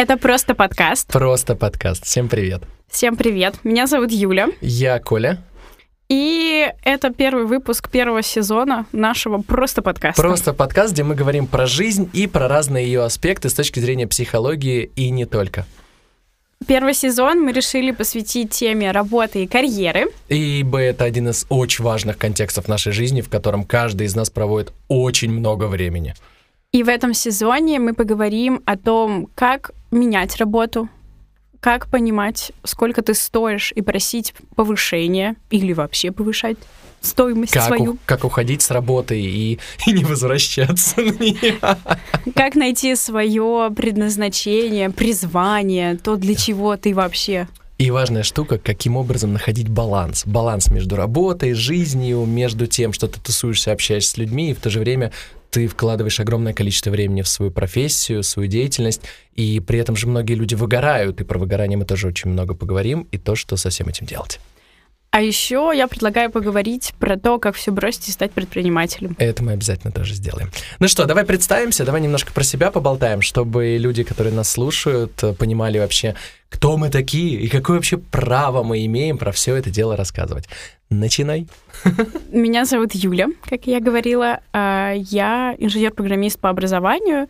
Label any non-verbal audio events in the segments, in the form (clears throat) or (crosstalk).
Это просто подкаст. Просто подкаст. Всем привет. Всем привет. Меня зовут Юля. Я Коля. И это первый выпуск первого сезона нашего просто подкаста. Просто подкаст, где мы говорим про жизнь и про разные ее аспекты с точки зрения психологии и не только. Первый сезон мы решили посвятить теме работы и карьеры. Ибо это один из очень важных контекстов нашей жизни, в котором каждый из нас проводит очень много времени. И в этом сезоне мы поговорим о том, как менять работу, как понимать, сколько ты стоишь, и просить повышения или вообще повышать стоимость как свою. У, как уходить с работы и, (laughs) и не возвращаться на нее. Как найти свое предназначение, призвание, то, для чего ты вообще и важная штука, каким образом находить баланс. Баланс между работой, жизнью, между тем, что ты тусуешься, общаешься с людьми, и в то же время ты вкладываешь огромное количество времени в свою профессию, свою деятельность, и при этом же многие люди выгорают, и про выгорание мы тоже очень много поговорим, и то, что со всем этим делать. А еще я предлагаю поговорить про то, как все бросить и стать предпринимателем. Это мы обязательно тоже сделаем. Ну что, давай представимся, давай немножко про себя поболтаем, чтобы люди, которые нас слушают, понимали вообще, кто мы такие и какое вообще право мы имеем про все это дело рассказывать. Начинай. Меня зовут Юля, как я говорила. А, я инженер-программист по образованию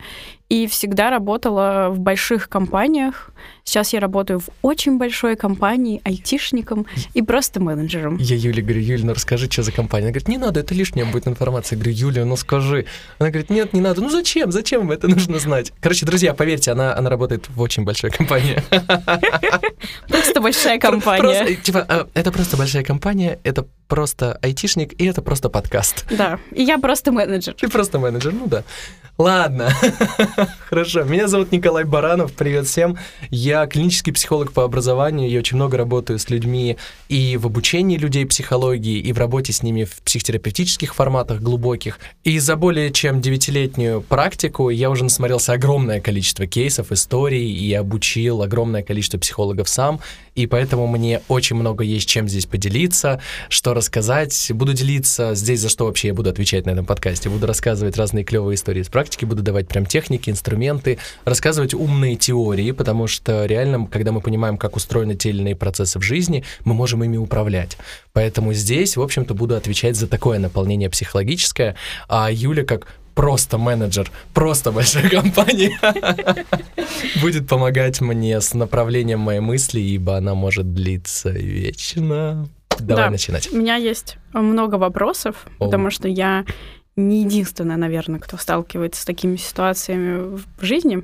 и всегда работала в больших компаниях. Сейчас я работаю в очень большой компании айтишником и просто менеджером. Я Юле говорю, Юля, ну расскажи, что за компания. Она говорит, не надо, это лишняя будет информация. Я говорю, Юля, ну скажи. Она говорит, нет, не надо. Ну зачем? Зачем это нужно знать? Короче, друзья, поверьте, она, она работает в очень большой компании. (laughs) Просто большая компания. Просто, типа, а, это просто большая компания, это просто айтишник, и это просто подкаст. Да, и я просто менеджер. Ты просто менеджер, ну да. Ладно, (laughs) хорошо. Меня зовут Николай Баранов, привет всем. Я клинический психолог по образованию, я очень много работаю с людьми и в обучении людей психологии, и в работе с ними в психотерапевтических форматах глубоких. И за более чем девятилетнюю практику я уже насмотрелся огромное количество кейсов, историй, и обучил огромное количество психологов сам, и поэтому мне очень много есть чем здесь поделиться, что рассказать. Буду делиться здесь, за что вообще я буду отвечать на этом подкасте. Буду рассказывать разные клевые истории из практики, буду давать прям техники, инструменты, рассказывать умные теории, потому что реально, когда мы понимаем, как устроены те или иные процессы в жизни, мы можем ими управлять. Поэтому здесь, в общем-то, буду отвечать за такое наполнение психологическое, а Юля как просто менеджер, просто большой (laughs) компании, (laughs) будет помогать мне с направлением моей мысли, ибо она может длиться вечно. Давай Да. начинать. У меня есть много вопросов, О. потому что я не единственная, наверное, кто сталкивается с такими ситуациями в жизни.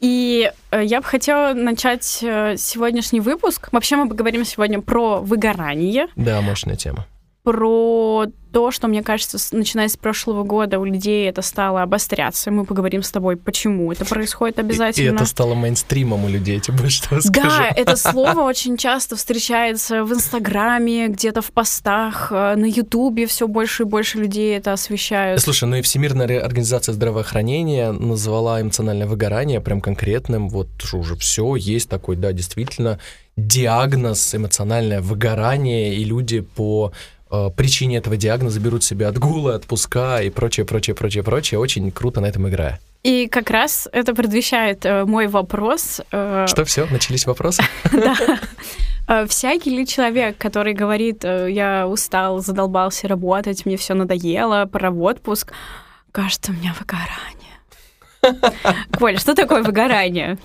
И э, я бы хотела начать э, сегодняшний выпуск. Вообще мы поговорим сегодня про выгорание, Да, мощная тема. про то, что, мне кажется, с- начиная с прошлого года у людей это стало обостряться. Мы поговорим с тобой, почему это происходит И, и обязательно. это стало мейнстримом у людей, я тебе больше что скажу. Да, это (laughs) слово очень часто встречается в Инстаграме, где-то в постах, э, на Ютубе все больше и больше людей это освещают. Слушай, ну и Всемирная организация здравоохранения назвала эмоциональное выгорание прям конкретным. Вот уже все есть такой, да, действительно диагноз эмоциональное выгорание, и люди по э, причине этого диагноза берут себе отгулы, отпуска и прочее, прочее, прочее, прочее. Очень круто на этом играя. И как раз это предвещает э, мой вопрос. э, Что, все, начались вопросы? (laughs) Да. Э, Всякий ли человек, который говорит, э, я устал, задолбался работать, мне все надоело, пора в отпуск, кажется, у меня выгорание. (laughs) Коль, что такое выгорание?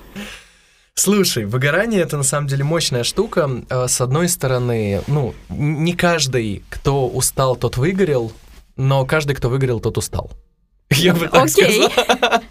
Слушай, выгорание это на самом деле мощная штука. Э, С одной стороны, ну, не каждый, кто устал, тот выгорел, но каждый, кто выгорел, тот устал. (laughs) Я бы так Окей. сказал.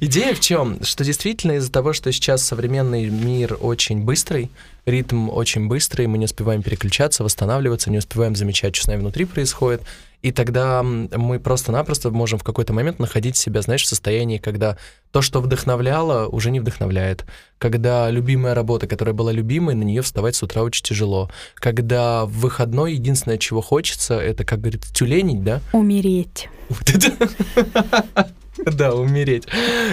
Идея в чем? Что действительно из-за того, что сейчас современный мир очень быстрый, ритм очень быстрый, мы не успеваем переключаться, восстанавливаться, не успеваем замечать, что с нами внутри происходит. И тогда мы просто-напросто можем в какой-то момент находить себя, знаешь, в состоянии, когда то, что вдохновляло, уже не вдохновляет. Когда любимая работа, которая была любимой, на нее вставать с утра очень тяжело. Когда в выходной единственное, чего хочется, это, как говорится, тюленить, да? Умереть. (laughs) (laughs) Да, умереть.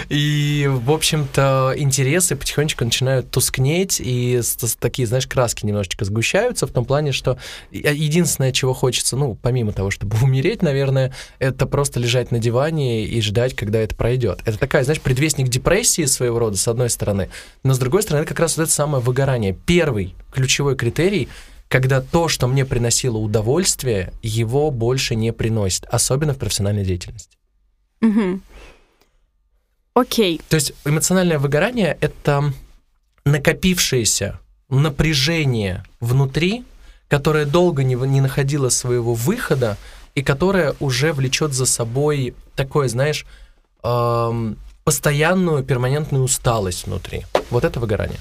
И, в общем-то, интересы потихонечку начинают тускнеть, и такие, знаешь, краски немножечко сгущаются в том плане, что единственное, чего хочется, ну, помимо того, чтобы (laughs) умереть, наверное, это просто лежать на диване и ждать, когда это пройдет. Это такая, знаешь, предвестник депрессии своего рода, с одной стороны, но с другой стороны, это как раз вот это самое выгорание. Первый ключевой критерий — когда то, что мне приносило удовольствие, его больше не приносит, особенно в профессиональной деятельности. Угу. Окей. То есть эмоциональное выгорание — это накопившееся напряжение внутри, которое долго не, не находило своего выхода, и которое уже влечет за собой такое, знаешь, эм, постоянную перманентную усталость внутри. Вот это выгорание.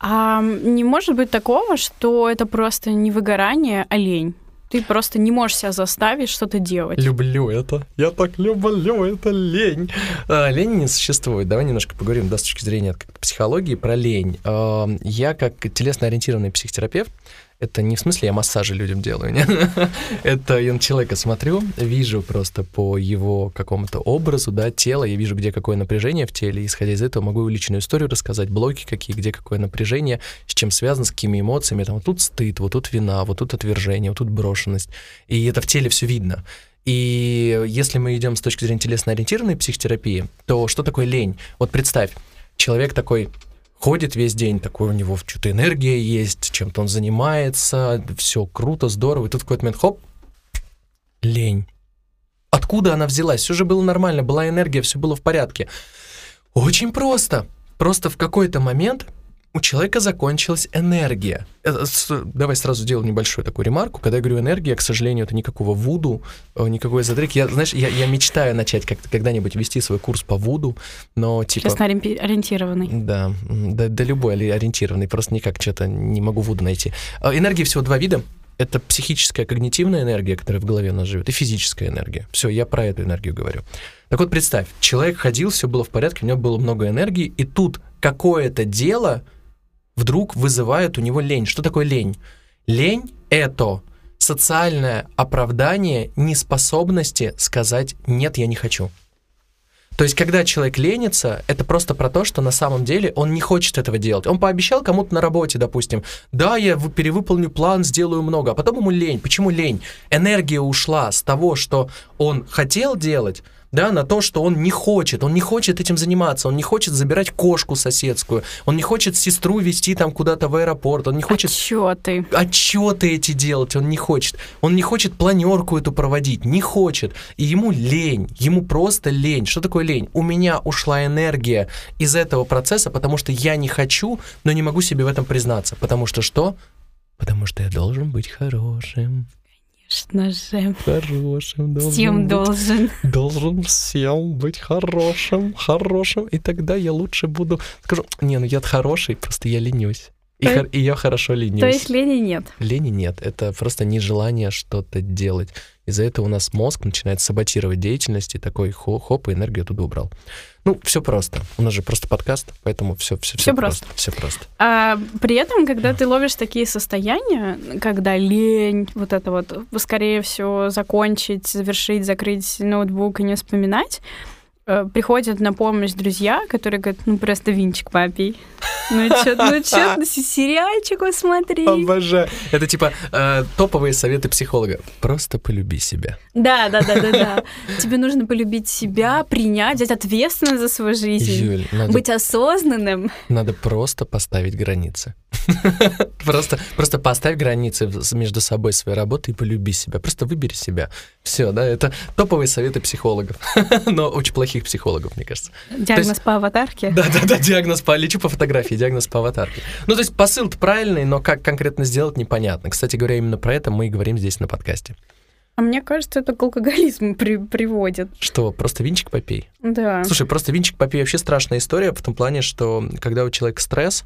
А не может быть такого, что это просто не выгорание, а лень? Ты просто не можешь себя заставить что-то делать. Люблю это. Я так люблю это лень. А, лень не существует. Давай немножко поговорим да, с точки зрения психологии про лень. А, я как телесно-ориентированный психотерапевт это не в смысле я массажи людям делаю, нет. (laughs) это я на человека смотрю, вижу просто по его какому-то образу, да, тела, я вижу, где какое напряжение в теле, исходя из этого могу личную историю рассказать, блоки какие, где какое напряжение, с чем связано, с какими эмоциями, там, вот тут стыд, вот тут вина, вот тут отвержение, вот тут брошенность, и это в теле все видно. И если мы идем с точки зрения телесно-ориентированной психотерапии, то что такое лень? Вот представь, человек такой ходит весь день, такой у него что-то энергия есть, чем-то он занимается, все круто, здорово, и тут в какой-то момент, хоп, лень. Откуда она взялась? Все же было нормально, была энергия, все было в порядке. Очень просто. Просто в какой-то момент у человека закончилась энергия. Э, давай сразу сделаю небольшую такую ремарку. Когда я говорю энергия, к сожалению, это никакого вуду, э, никакой эзотерики. Я, знаешь, я, я мечтаю начать как когда-нибудь вести свой курс по вуду, но типа... Честно ориентированный. Да, да, да любой ориентированный, просто никак что-то не могу вуду найти. Э, энергии всего два вида. Это психическая, когнитивная энергия, которая в голове у нас живет, и физическая энергия. Все, я про эту энергию говорю. Так вот, представь, человек ходил, все было в порядке, у него было много энергии, и тут какое-то дело вдруг вызывает у него лень. Что такое лень? Лень — это социальное оправдание неспособности сказать «нет, я не хочу». То есть, когда человек ленится, это просто про то, что на самом деле он не хочет этого делать. Он пообещал кому-то на работе, допустим, да, я перевыполню план, сделаю много, а потом ему лень. Почему лень? Энергия ушла с того, что он хотел делать, да, на то, что он не хочет, он не хочет этим заниматься, он не хочет забирать кошку соседскую, он не хочет сестру вести там куда-то в аэропорт, он не хочет... Отчеты. Отчеты эти делать, он не хочет. Он не хочет планерку эту проводить, не хочет. И ему лень, ему просто лень. Что такое лень? У меня ушла энергия из этого процесса, потому что я не хочу, но не могу себе в этом признаться. Потому что что? Потому что я должен быть хорошим. Же. Хорошим должен Всем быть, должен. Должен всем быть хорошим, хорошим. И тогда я лучше буду... Скажу, не, ну я хороший, просто я ленюсь. И, то, и я хорошо ленюсь. То есть лени нет? Лени нет. Это просто нежелание что-то делать. Из-за этого у нас мозг начинает саботировать деятельность, и такой хоп, и энергию туда убрал. Ну, все просто. У нас же просто подкаст, поэтому все, все, все, все просто. просто. Все просто. А при этом, когда ты ловишь такие состояния, когда лень, вот это вот, скорее всего, закончить, завершить, закрыть ноутбук и не вспоминать, Э, приходят на помощь друзья, которые говорят, ну просто винчик попей. Ну что, ну что, (laughs) ну, сериальчик посмотри. Обожаю. Это типа э, топовые советы психолога. Просто полюби себя. Да, да, да, да, да. (laughs) Тебе нужно полюбить себя, принять, взять ответственность за свою жизнь, Юль, надо, быть осознанным. Надо просто поставить границы. Просто, просто поставь границы между собой своей работой и полюби себя. Просто выбери себя. Все, да, это топовые советы психологов, (laughs) но очень плохих психологов, мне кажется. Диагноз есть, по аватарке? Да, да, да, диагноз по лечу по фотографии, диагноз по аватарке. Ну, то есть посыл-то правильный, но как конкретно сделать, непонятно. Кстати говоря, именно про это мы и говорим здесь на подкасте. А мне кажется, это к алкоголизму (laughs) при приводит. Что, просто винчик попей? Да. Слушай, просто винчик попей вообще страшная история в том плане, что когда у человека стресс,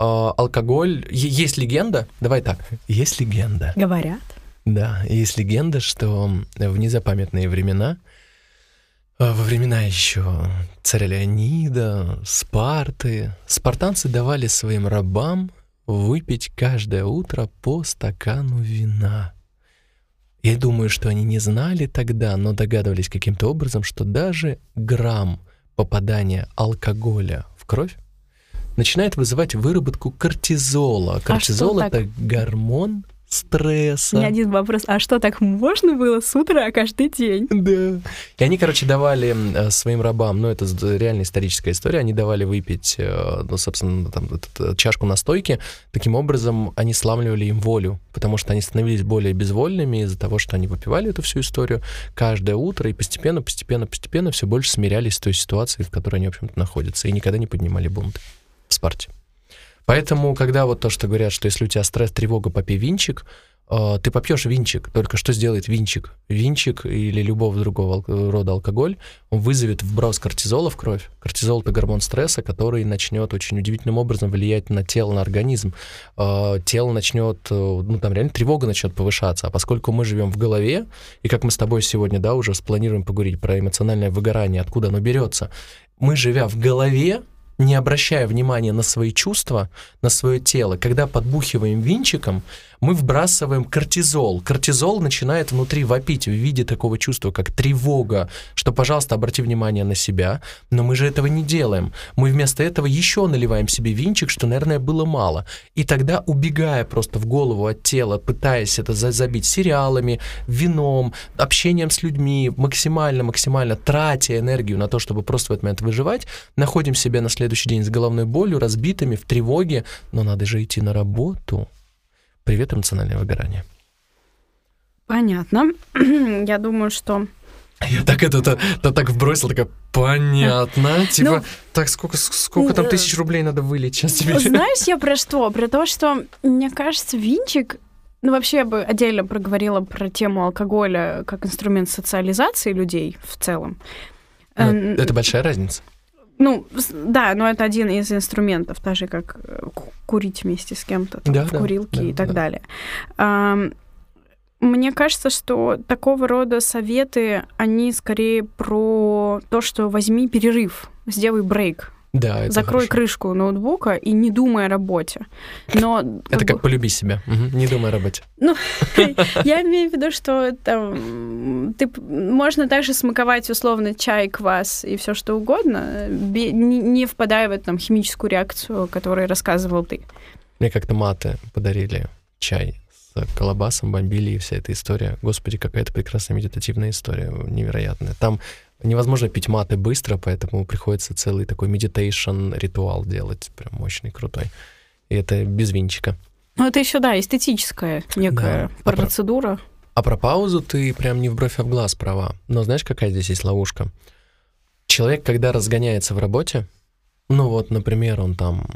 алкоголь... Есть легенда, давай так, есть легенда. Говорят. Да, есть легенда, что в незапамятные времена, э, во времена еще царя Леонида, Спарты, спартанцы давали своим рабам выпить каждое утро по стакану вина. Я думаю, что они не знали тогда, но догадывались каким-то образом, что даже грамм попадания алкоголя в кровь начинает вызывать выработку кортизола. А Кортизол что это гормон стресса. Не один вопрос. А что, так можно было с утра каждый день? Да. И они, короче, давали э, своим рабам, ну, это реально историческая история, они давали выпить, э, ну, собственно, там, этот, э, чашку настойки. Таким образом, они сламливали им волю, потому что они становились более безвольными из-за того, что они выпивали эту всю историю каждое утро и постепенно, постепенно, постепенно все больше смирялись с той ситуацией, в которой они, в общем-то, находятся, и никогда не поднимали бунт Спарте. Поэтому, когда вот то, что говорят, что если у тебя стресс, тревога, попей винчик, э, ты попьешь винчик, только что сделает винчик? Винчик или любого другого ал- рода алкоголь, он вызовет вброс кортизола в кровь. Кортизол — это гормон стресса, который начнет очень удивительным образом влиять на тело, на организм. Э, Тело начнет, э, ну там реально тревога начнет повышаться, а поскольку мы живем в голове, и как мы с тобой сегодня, да, уже спланируем поговорить про эмоциональное выгорание, откуда оно берется, мы, живя в голове, не обращая внимания на свои чувства, на свое тело, когда подбухиваем винчиком, мы вбрасываем кортизол. Кортизол начинает внутри вопить в виде такого чувства, как тревога, что, пожалуйста, обрати внимание на себя, но мы же этого не делаем. Мы вместо этого еще наливаем себе винчик, что, наверное, было мало. И тогда, убегая просто в голову от тела, пытаясь это за- забить сериалами, вином, общением с людьми, максимально-максимально тратя энергию на то, чтобы просто в этот момент выживать, находим себя на следующий день с головной болью, разбитыми, в тревоге, но надо же идти на работу. Привет, эмоциональное выгорание. Понятно. (clears throat) Я думаю, что... Я так это, это, это так вбросил, такая, понятно, (laughs) типа, Ну, так сколько, сколько там э, тысяч рублей надо вылить сейчас тебе? (laughs) Знаешь, я про что? Про то, что, мне кажется, винчик... Ну, вообще, я бы отдельно проговорила про тему алкоголя как инструмент социализации людей в целом. Ну, Это большая разница. Ну, да, но это один из инструментов, так же как э, ку- курить вместе с кем-то там, Да, в да, курилке да, и так да. далее. Мне кажется, что такого рода советы, они скорее про то, что возьми перерыв, сделай брейк, Да, это закрой хорошо. крышку ноутбука и не думай о работе. Но Это бы, как полюби себя, Мгм, не думай о работе. (laughs) я имею в виду, что там ты можно также смаковать условно чай, квас и все что угодно, не, не впадая в эту там, химическую реакцию, о которой рассказывал ты. Мне как-то маты подарили чай с колобасом, бомбили и вся эта история. Господи, какая-то прекрасная медитативная история, невероятная. Там невозможно пить мате быстро, поэтому приходится целый такой meditation ритуал делать, прям мощный, крутой. И это без винчика. Ну, это еще, да, эстетическая некая Да. А про- процедура. А про паузу ты прям не в бровь, а в глаз права. Но знаешь, какая здесь есть ловушка? Человек, когда разгоняется в работе, ну вот, например, он там,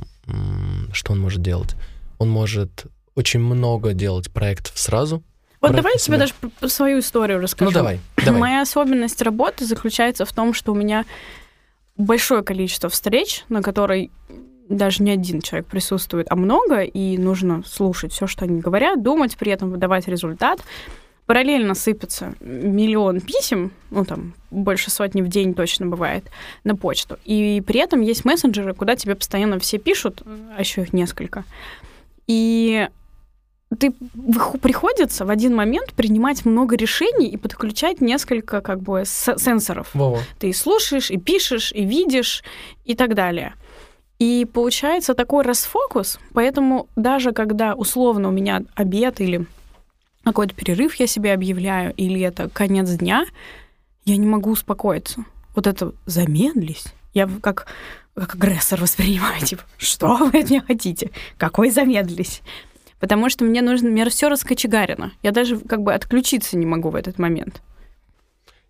что он может делать? Он может очень много делать проектов сразу. Вот брать давай я тебе даже свою историю расскажу. Ну давай, давай. Моя особенность работы заключается в том, что у меня большое количество встреч, на которой даже не один человек присутствует, а много, и нужно слушать все, что они говорят, думать, при этом выдавать результат. Параллельно сыпется миллион писем, ну там больше сотни в день точно бывает, на почту. И при этом есть мессенджеры, куда тебе постоянно все пишут, а еще их несколько. И ты приходится в один момент принимать много решений и подключать несколько как бы сенсоров. Вова. Ты и слушаешь, и пишешь, и видишь, и так далее. И получается такой расфокус, поэтому даже когда условно у меня обед или какой-то перерыв я себе объявляю, или это конец дня, я не могу успокоиться. Вот это замедлись. Я как, как агрессор воспринимаю, (laughs) типа, что вы от меня хотите? Какой замедлись? Потому что мне нужно, мне все раскочегарено. Я даже как бы отключиться не могу в этот момент.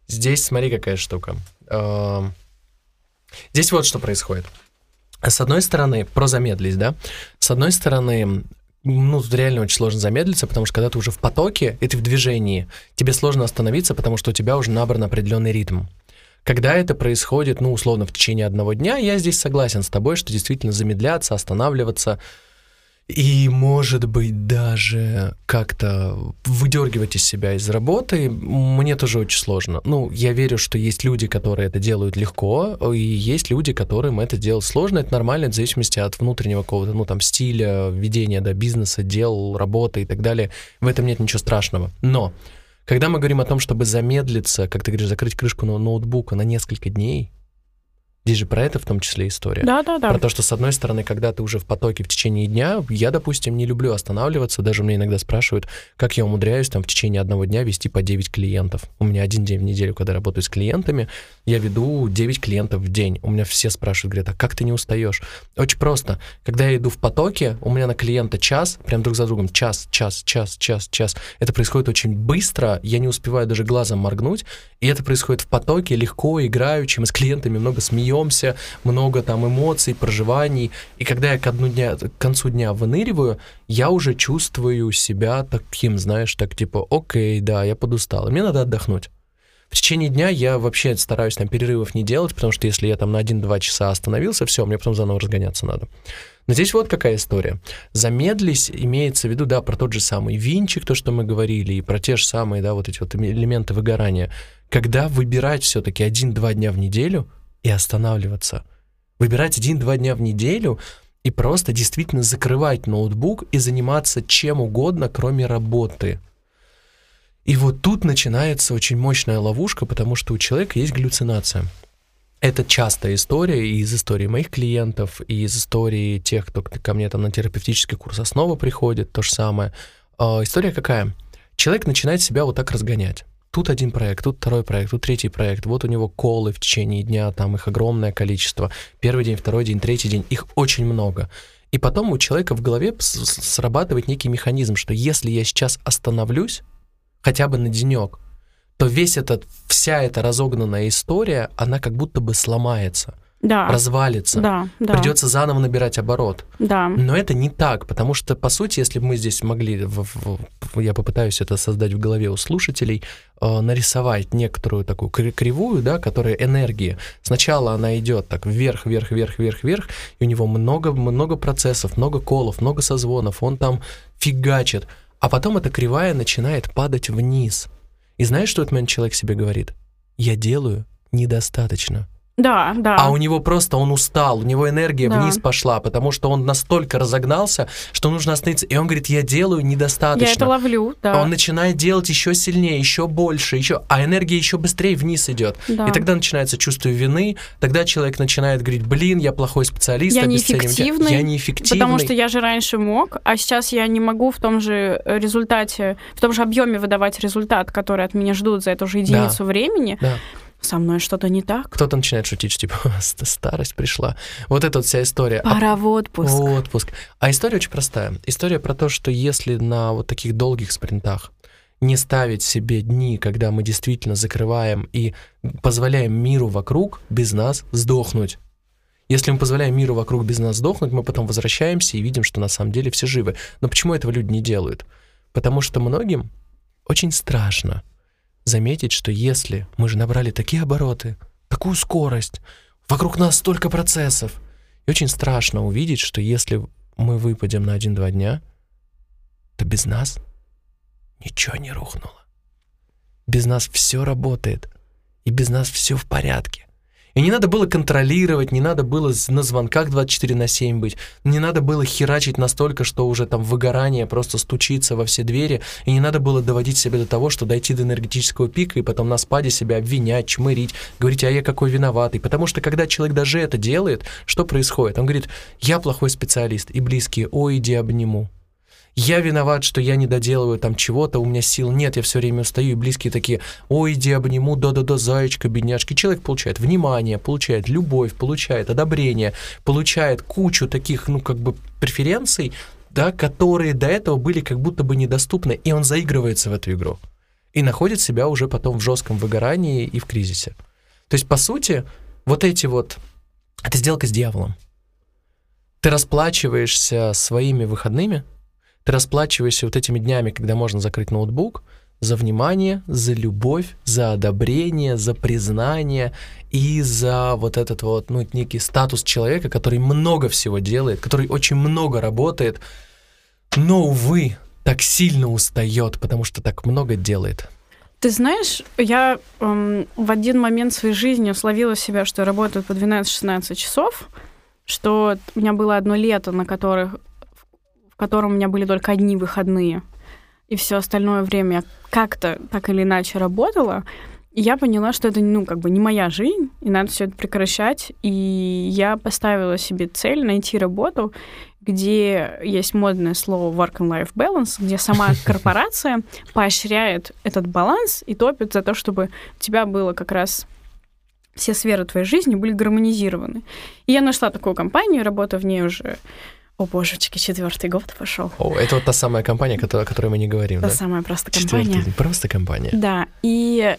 Здесь смотри, какая штука. Эм, Здесь вот что происходит. С одной стороны, про замедлись, да? С одной стороны, ну, реально очень сложно замедлиться, потому что когда ты уже в потоке, и ты в движении, тебе сложно остановиться, потому что у тебя уже набран определенный ритм. Когда это происходит, ну, условно, в течение одного дня, я здесь согласен с тобой, что действительно замедляться, останавливаться, и, может быть, даже как-то выдергивать из себя из работы, мне тоже очень сложно. Ну, я верю, что есть люди, которые это делают легко, и есть люди, которым это делать сложно. Это нормально, в зависимости от внутреннего какого-то, ну, там, стиля, ведения, да, бизнеса, дел, работы и так далее. В этом нет ничего страшного. Но Когда мы говорим о том, чтобы замедлиться, как ты говоришь, закрыть крышку ноутбука на несколько дней, Здесь же про это в том числе история. Да, да, да. Про то, что, с одной стороны, когда ты уже в потоке в течение дня, я, допустим, не люблю останавливаться. Даже мне иногда спрашивают, как я умудряюсь там в течение одного дня вести по 9 клиентов. У меня один день в неделю, когда работаю с клиентами, я веду 9 клиентов в день. У меня все спрашивают, говорят, а как ты не устаешь? Очень просто. Когда я иду в потоке, у меня на клиента час, прям друг за другом, час, час, час, час, час. Это происходит очень быстро, я не успеваю даже глазом моргнуть, и это происходит в потоке, легко, играючи. Мы с клиентами много смеемся, много там эмоций, проживаний. И когда я к, одну дня, к концу дня выныриваю, я уже чувствую себя таким, знаешь, так типа, окей, да, я подустал, мне надо отдохнуть. В течение дня я вообще стараюсь там перерывов не делать, потому что если я там на 1-2 часа остановился, все, мне потом заново разгоняться надо. Но здесь вот какая история. Замедлись имеется в виду, да, про тот же самый винчик, то, что мы говорили, и про те же самые, да, вот эти вот элементы выгорания когда выбирать все-таки один-два дня в неделю и останавливаться. Выбирать один-два дня в неделю и просто действительно закрывать ноутбук и заниматься чем угодно, кроме работы. И вот тут начинается очень мощная ловушка, потому что у человека есть галлюцинация. Это частая история и из истории моих клиентов, и из истории тех, кто ко мне там на терапевтический курс основа приходит, то же самое. Э, история какая? Человек начинает себя вот так разгонять тут один проект, тут второй проект, тут третий проект, вот у него колы в течение дня, там их огромное количество, первый день, второй день, третий день, их очень много. И потом у человека в голове срабатывает некий механизм, что если я сейчас остановлюсь, хотя бы на денек, то весь этот, вся эта разогнанная история, она как будто бы сломается да. развалится. Да, да. Придется заново набирать оборот. Да. Но это не так, потому что, по сути, если бы мы здесь могли, в, в, я попытаюсь это создать в голове у слушателей, э, нарисовать некоторую такую кривую, да, которая энергии. Сначала она идет так вверх, вверх, вверх, вверх, вверх, и у него много, много процессов, много колов, много созвонов, он там фигачит. А потом эта кривая начинает падать вниз. И знаешь, что этот момент человек себе говорит? Я делаю недостаточно. Да, да. А у него просто он устал, у него энергия да. вниз пошла, потому что он настолько разогнался, что нужно остановиться. И он говорит, я делаю недостаточно. Я это ловлю, да. Он начинает делать еще сильнее, еще больше, еще, а энергия еще быстрее вниз идет. Да. И тогда начинается чувство вины, тогда человек начинает говорить, блин, я плохой специалист, я неэффективный, я неэффективный. Потому что я же раньше мог, а сейчас я не могу в том же результате, в том же объеме выдавать результат, который от меня ждут за эту же единицу да. времени. Да со мной что-то не так. Кто-то начинает шутить, что типа (laughs) старость пришла. Вот эта вот вся история. Пора в отпуск. В отпуск. А история очень простая. История про то, что если на вот таких долгих спринтах не ставить себе дни, когда мы действительно закрываем и позволяем миру вокруг без нас сдохнуть. Если мы позволяем миру вокруг без нас сдохнуть, мы потом возвращаемся и видим, что на самом деле все живы. Но почему этого люди не делают? Потому что многим очень страшно заметить, что если мы же набрали такие обороты, такую скорость, вокруг нас столько процессов, и очень страшно увидеть, что если мы выпадем на один-два дня, то без нас ничего не рухнуло. Без нас все работает, и без нас все в порядке. И не надо было контролировать, не надо было на звонках 24 на 7 быть, не надо было херачить настолько, что уже там выгорание просто стучится во все двери, и не надо было доводить себя до того, что дойти до энергетического пика и потом на спаде себя обвинять, чмырить, говорить, а я какой виноватый. Потому что когда человек даже это делает, что происходит? Он говорит, я плохой специалист, и близкие, ой, иди обниму я виноват, что я не доделываю там чего-то, у меня сил нет, я все время устаю, и близкие такие, ой, иди обниму, да-да-да, зайчка, бедняжки. Человек получает внимание, получает любовь, получает одобрение, получает кучу таких, ну, как бы преференций, да, которые до этого были как будто бы недоступны, и он заигрывается в эту игру. И находит себя уже потом в жестком выгорании и в кризисе. То есть, по сути, вот эти вот... Это сделка с дьяволом. Ты расплачиваешься своими выходными, ты расплачиваешься вот этими днями, когда можно закрыть ноутбук, за внимание, за любовь, за одобрение, за признание и за вот этот вот, ну, некий статус человека, который много всего делает, который очень много работает, но, увы, так сильно устает, потому что так много делает. Ты знаешь, я эм, в один момент своей жизни словила себя, что я работаю по 12-16 часов, что у меня было одно лето, на которых в котором у меня были только одни выходные. И и все остальное время я как-то так или иначе работала, я поняла, что это, ну, как бы не моя жизнь, и надо все это прекращать. И я поставила себе цель найти работу, где есть модное слово work and life balance, где сама (laughs) корпорация поощряет этот баланс и топит за то, чтобы у тебя было как раз все сферы твоей жизни были гармонизированы. И я нашла такую компанию, работаю в ней уже о, божечки, четвертый год пошел. О, это вот та самая компания, о которой мы не говорим, Та да? самая просто компания. Четвертый, просто компания. Да, и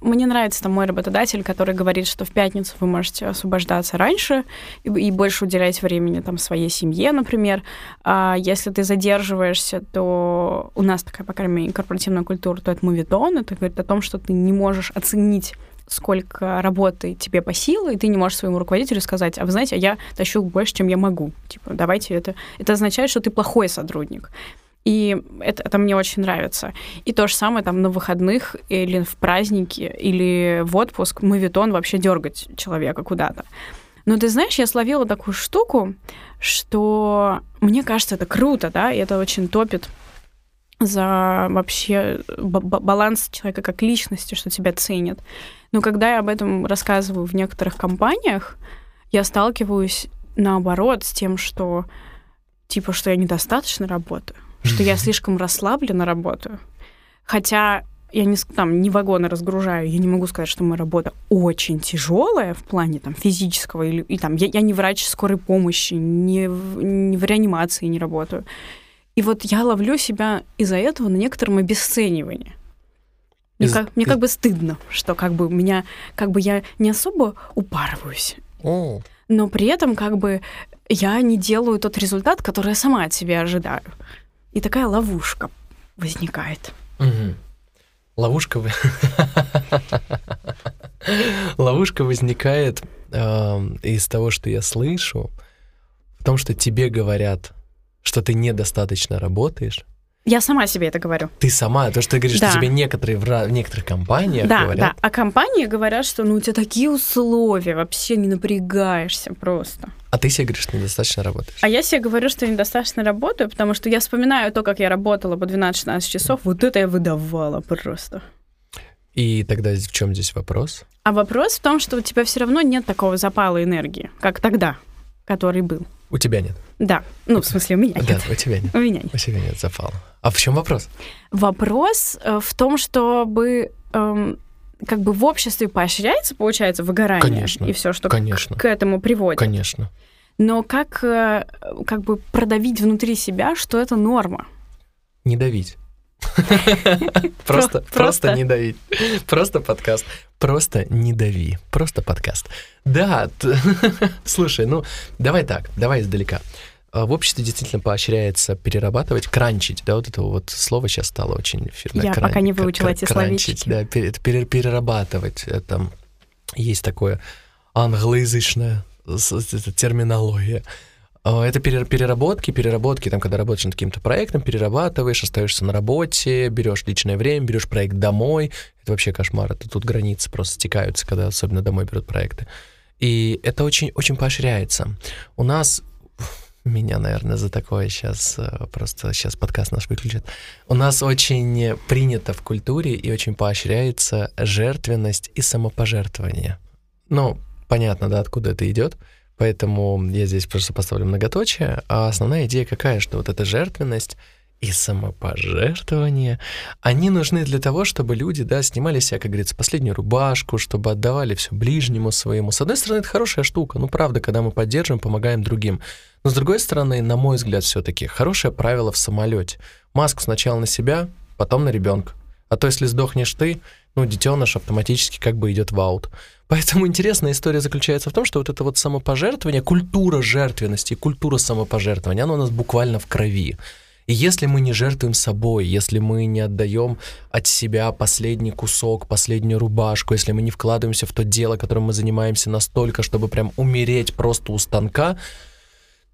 мне нравится там мой работодатель, который говорит, что в пятницу вы можете освобождаться раньше и, и больше уделять времени там своей семье, например. А если ты задерживаешься, то у нас такая, по крайней мере, корпоративная культура, то это мувитон, это говорит о том, что ты не можешь оценить сколько работы тебе по силу, и ты не можешь своему руководителю сказать, а вы знаете, я тащу больше, чем я могу. Типа, давайте это... Это означает, что ты плохой сотрудник. И это, это мне очень нравится. И то же самое там на выходных или в праздники, или в отпуск мавитон вообще дергать человека куда-то. Но ты знаешь, я словила такую штуку, что мне кажется, это круто, да, и это очень топит за вообще баланс человека как личности, что тебя ценят. Но когда я об этом рассказываю в некоторых компаниях, я сталкиваюсь наоборот с тем, что типа, что я недостаточно работаю, что я слишком расслабленно работаю. Хотя я не, там, не вагоны разгружаю, я не могу сказать, что моя работа очень тяжелая в плане там, физического, или, и, там, я, я не врач скорой помощи, не, не в реанимации не работаю. И вот я ловлю себя из-за этого на некотором обесценивании. Мне, из... как, мне как бы стыдно, что как бы меня, как бы я не особо упарываюсь. О. Но при этом как бы я не делаю тот результат, который я сама от себя ожидаю. И такая ловушка возникает. Угу. Ловушка... (laughs) Ловушка возникает э, из того, что я слышу, в том, что тебе говорят, что ты недостаточно работаешь, я сама себе это говорю. Ты сама, то, что ты говоришь, да. что тебе некоторые в, в некоторых компаниях да, говорят. Да, а компании говорят, что ну у тебя такие условия, вообще не напрягаешься просто. А ты себе говоришь, что недостаточно работаешь? А я себе говорю, что недостаточно работаю, потому что я вспоминаю то, как я работала по 12-16 часов, вот это я выдавала просто. И тогда в чем здесь вопрос? А вопрос в том, что у тебя все равно нет такого запала энергии, как тогда, который был. У тебя нет? Да. Ну, в смысле, у меня нет. Да, у тебя нет. (laughs) У меня нет. У тебя нет запала. А в чем вопрос? Вопрос э, в том, чтобы эм, как бы в обществе поощряется, получается, выгорание Конечно. и все, что Конечно. К, к этому приводит. Конечно. Но как, э, как бы продавить внутри себя, что это норма? Не давить. (laughs) Просто, просто не давить. Просто подкаст. Просто не дави. Просто подкаст. Да, (laughs) слушай, ну, давай так, давай издалека. А, в обществе действительно поощряется перерабатывать, кранчить, да, вот это вот слово сейчас стало очень эфирное. Я пока не выучила эти кранчить, да, пере, перерабатывать. Там есть такое англоязычная терминология. А, это переработки, переработки, там, когда работаешь над каким-то проектом, перерабатываешь, остаешься на работе, берешь личное время, берешь проект домой. Это вообще кошмар. Это тут границы просто стекаются, когда особенно домой берут проекты. И это очень, очень поощряется. У нас меня, наверное, за такое сейчас э, просто сейчас подкаст наш выключат. У нас очень принято в культуре и очень поощряется жертвенность и самопожертвование. Ну, понятно, да, откуда это идет. Поэтому я здесь просто поставлю многоточие. А основная идея какая, что вот эта жертвенность и самопожертвование, они нужны для того, чтобы люди, да, снимали себя, как говорится, последнюю рубашку, чтобы отдавали все ближнему своему. С одной стороны, это хорошая штука, ну, правда, когда мы поддерживаем, помогаем другим. Но с другой стороны, на мой взгляд, все-таки хорошее правило в самолете. Маску сначала на себя, потом на ребенка. А то, если сдохнешь ты, ну, детеныш автоматически как бы идет в аут. Поэтому интересная история заключается в том, что вот это вот самопожертвование, культура жертвенности, культура самопожертвования, она у нас буквально в крови. И если мы не жертвуем собой, если мы не отдаем от себя последний кусок, последнюю рубашку, если мы не вкладываемся в то дело, которым мы занимаемся настолько, чтобы прям умереть просто у станка,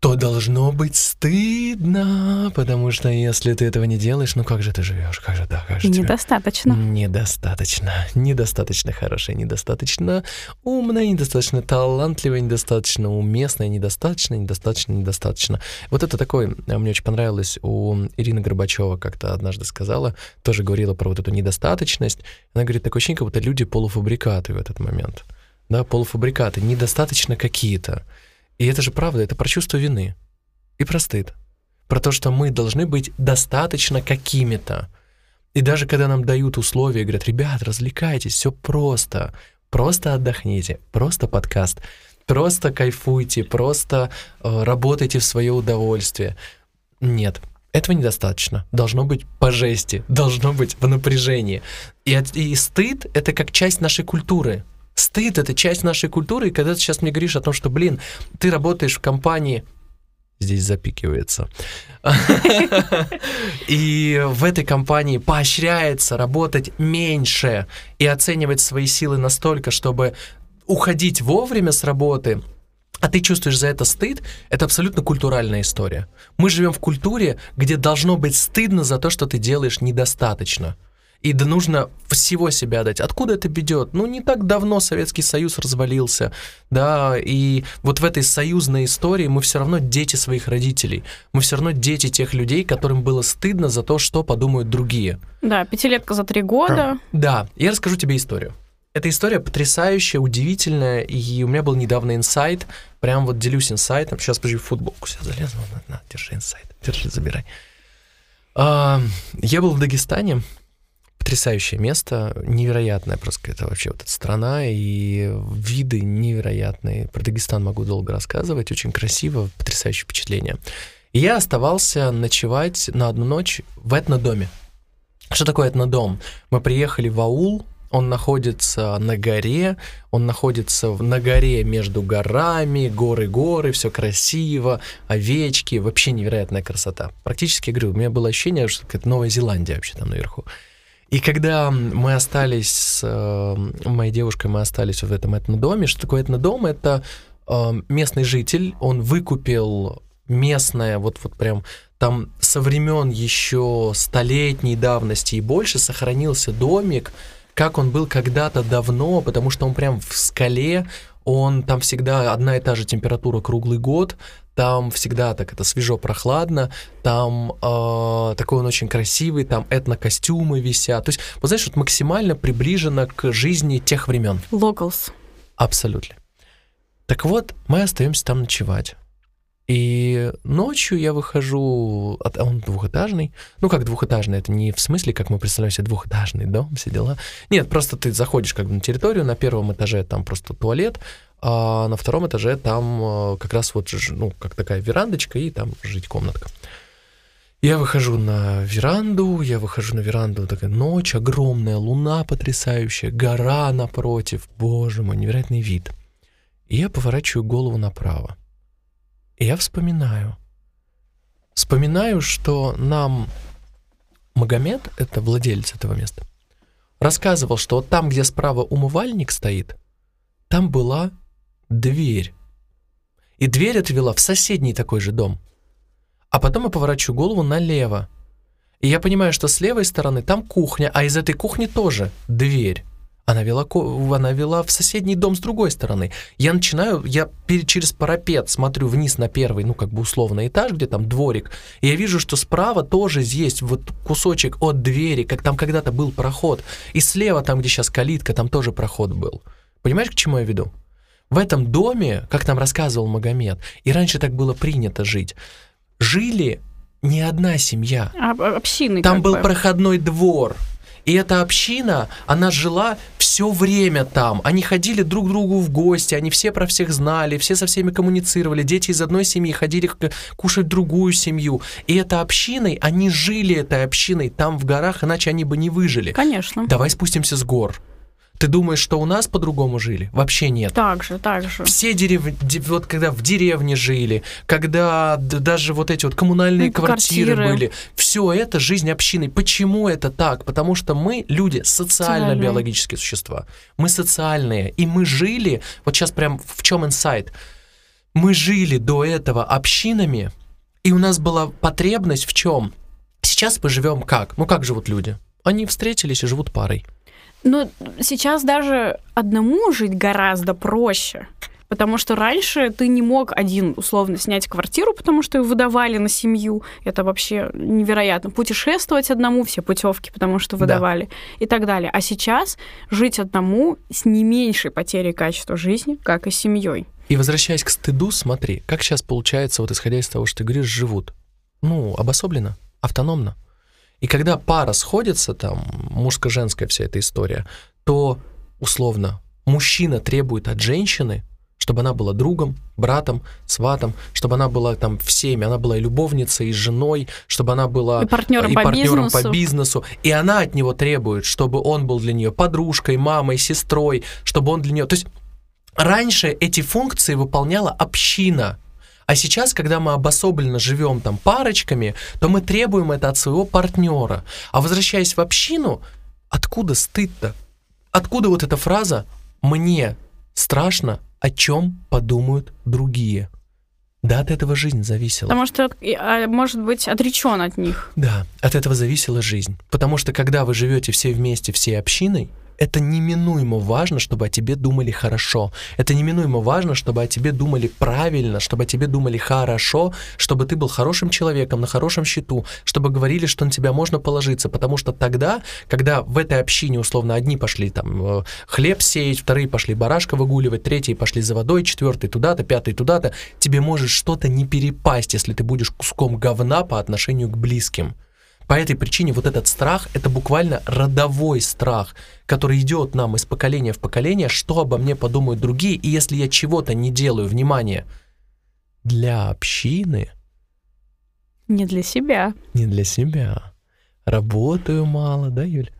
то должно быть стыдно, потому что если ты этого не делаешь, ну как же ты живешь, как же да, как же Недостаточно. Тебя... Недостаточно. Недостаточно хорошая, недостаточно умная, недостаточно талантливая, недостаточно уместная, недостаточно, недостаточно, недостаточно. Вот это такое, а, мне очень понравилось, у Ирины Горбачева как-то однажды сказала, тоже говорила про вот эту недостаточность. Она говорит, такое ощущение, как будто люди полуфабрикаты в этот момент. Да, полуфабрикаты, недостаточно какие-то. И это же правда, это про чувство вины и про стыд. Про то, что мы должны быть достаточно какими-то. И даже когда нам дают условия, говорят, ребят, развлекайтесь, все просто, просто отдохните, просто подкаст, просто кайфуйте, просто э, работайте в свое удовольствие. Нет, этого недостаточно. Должно быть по жести, должно быть в напряжении. И, и стыд — это как часть нашей культуры. Стыд — это часть нашей культуры, и когда ты сейчас мне говоришь о том, что, блин, ты работаешь в компании, здесь запикивается. (laughs) И в этой компании поощряется работать меньше и оценивать свои силы настолько, чтобы уходить вовремя с работы, а ты чувствуешь за это стыд, это абсолютно культуральная история. Мы живем в культуре, где должно быть стыдно за то, что ты делаешь недостаточно. И да нужно всего себя дать. Откуда это бедет? Ну, не так давно Советский Союз развалился, да, и вот в этой союзной истории мы все равно дети своих родителей. Мы все равно дети тех людей, которым было стыдно за то, что подумают другие. Да, пятилетка за три года. Да, я расскажу тебе историю. Эта история потрясающая, удивительная, и у меня был недавно инсайт, прям вот делюсь инсайтом. Сейчас, подожди, футболку себя залезу, на, на, держи инсайт, держи, забирай. А, я был в Дагестане, потрясающее место, невероятное просто это вообще вот эта страна и виды невероятные. Про Дагестан могу долго рассказывать, очень красиво, потрясающее впечатление. И я оставался ночевать на одну ночь в этнодоме. Что такое этнодом? Мы приехали в аул, он находится на горе, он находится на горе между горами, горы-горы, все красиво, овечки, вообще невероятная красота. Практически, говорю, у меня было ощущение, что это Новая Зеландия вообще там наверху. И когда мы остались с э, моей девушкой, мы остались в этом этнодоме. Что такое этнодом? Это э, местный житель, он выкупил местное, вот, вот прям там со времен еще столетней давности и больше сохранился домик, как он был когда-то давно, потому что он прям в скале, он там всегда одна и та же температура круглый год, там всегда так это свежо, прохладно, там э, такой он очень красивый, там этнокостюмы висят. То есть, вот знаешь, вот максимально приближено к жизни тех времен. Locals. Абсолютно. Так вот, мы остаемся там ночевать. И ночью я выхожу, а он двухэтажный. Ну, как двухэтажный, это не в смысле, как мы представляем себе двухэтажный дом, все дела. Нет, просто ты заходишь как бы на территорию, на первом этаже там просто туалет, а на втором этаже там э, как раз вот, ну, как такая верандочка и там жить комнатка. Я выхожу на веранду, я выхожу на веранду, такая ночь, огромная луна потрясающая, гора напротив, боже мой, невероятный вид. И я поворачиваю голову направо. И я вспоминаю. Вспоминаю, что нам Магомед, это владелец этого места, рассказывал, что вот там, где справа умывальник стоит, там была дверь. И дверь отвела в соседний такой же дом. А потом я поворачиваю голову налево. И я понимаю, что с левой стороны там кухня, а из этой кухни тоже дверь. Она вела, она вела в соседний дом с другой стороны. Я начинаю, я через парапет смотрю вниз на первый, ну, как бы условно этаж, где там дворик, и я вижу, что справа тоже есть вот кусочек от двери, как там когда-то был проход. И слева, там, где сейчас калитка, там тоже проход был. Понимаешь, к чему я веду? В этом доме, как нам рассказывал Магомед, и раньше так было принято жить, жили не одна семья. А, общины. Там был бы. проходной двор. И эта община, она жила все время там. Они ходили друг к другу в гости, они все про всех знали, все со всеми коммуницировали. Дети из одной семьи ходили кушать другую семью. И этой общиной, они жили этой общиной там в горах, иначе они бы не выжили. Конечно. Давай спустимся с гор. Ты думаешь, что у нас по-другому жили? Вообще нет. Так же, так же. Все деревни, вот когда в деревне жили, когда даже вот эти вот коммунальные квартиры, квартиры были, все это жизнь общины. Почему это так? Потому что мы люди социально-биологические существа. Мы социальные, и мы жили, вот сейчас прям в чем инсайт? мы жили до этого общинами, и у нас была потребность в чем? Сейчас мы живем как? Ну как живут люди? Они встретились и живут парой. Но сейчас даже одному жить гораздо проще. Потому что раньше ты не мог один условно снять квартиру, потому что ее выдавали на семью. Это вообще невероятно. Путешествовать одному, все путевки, потому что выдавали да. и так далее. А сейчас жить одному с не меньшей потерей качества жизни, как и с семьей. И возвращаясь к стыду, смотри, как сейчас получается, вот исходя из того, что ты говоришь, живут. Ну, обособленно, автономно. И когда пара сходится, там, мужско-женская вся эта история, то, условно, мужчина требует от женщины, чтобы она была другом, братом, сватом, чтобы она была там всеми, она была и любовницей, и женой, чтобы она была и партнером, и по, партнером бизнесу. по бизнесу. И она от него требует, чтобы он был для нее подружкой, мамой, сестрой, чтобы он для нее... То есть раньше эти функции выполняла община. А сейчас, когда мы обособленно живем там парочками, то мы требуем это от своего партнера. А возвращаясь в общину, откуда стыд-то? Откуда вот эта фраза «мне страшно, о чем подумают другие»? Да, от этого жизнь зависела. Потому что, а, может быть, отречен от них. Да, от этого зависела жизнь. Потому что, когда вы живете все вместе, всей общиной, это неминуемо важно, чтобы о тебе думали хорошо. Это неминуемо важно, чтобы о тебе думали правильно, чтобы о тебе думали хорошо, чтобы ты был хорошим человеком, на хорошем счету, чтобы говорили, что на тебя можно положиться. Потому что тогда, когда в этой общине, условно, одни пошли там э, хлеб сеять, вторые пошли барашка выгуливать, третьи пошли за водой, четвертый туда-то, пятый туда-то, тебе может что-то не перепасть, если ты будешь куском говна по отношению к близким. По этой причине вот этот страх — это буквально родовой страх, который идет нам из поколения в поколение, что обо мне подумают другие, и если я чего-то не делаю, внимание, для общины... Не для себя. Не для себя. Работаю мало, да, Юль?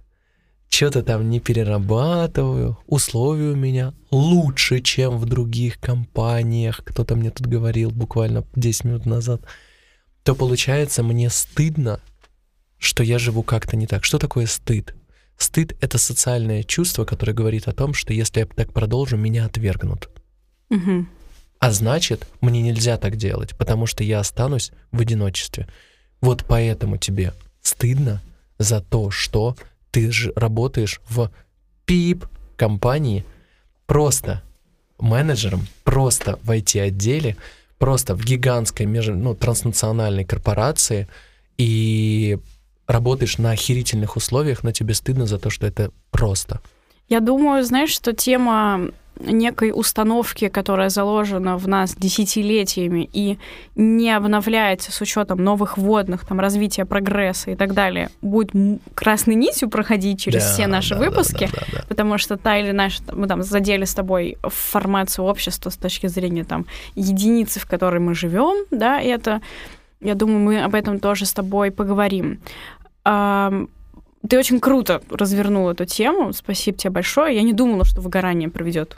Что-то там не перерабатываю, условия у меня лучше, чем в других компаниях, кто-то мне тут говорил буквально 10 минут назад, то получается мне стыдно что я живу как-то не так. Что такое стыд? Стыд — это социальное чувство, которое говорит о том, что если я так продолжу, меня отвергнут. Угу. А значит, мне нельзя так делать, потому что я останусь в одиночестве. Вот поэтому тебе стыдно за то, что ты же работаешь в ПИП-компании просто менеджером, просто в IT-отделе, просто в гигантской меж... ну, транснациональной корпорации, и работаешь на охерительных условиях, но тебе стыдно за то, что это просто. Я думаю, знаешь, что тема некой установки, которая заложена в нас десятилетиями и не обновляется с учетом новых водных, там, развития прогресса и так далее, будет красной нитью проходить через да, все наши да, выпуски, да, да, да, да. потому что та или наша, мы там задели с тобой формацию общества с точки зрения там единицы, в которой мы живем, да, и это я думаю, мы об этом тоже с тобой поговорим. Ты очень круто развернул эту тему. Спасибо тебе большое. Я не думала, что выгорание приведет.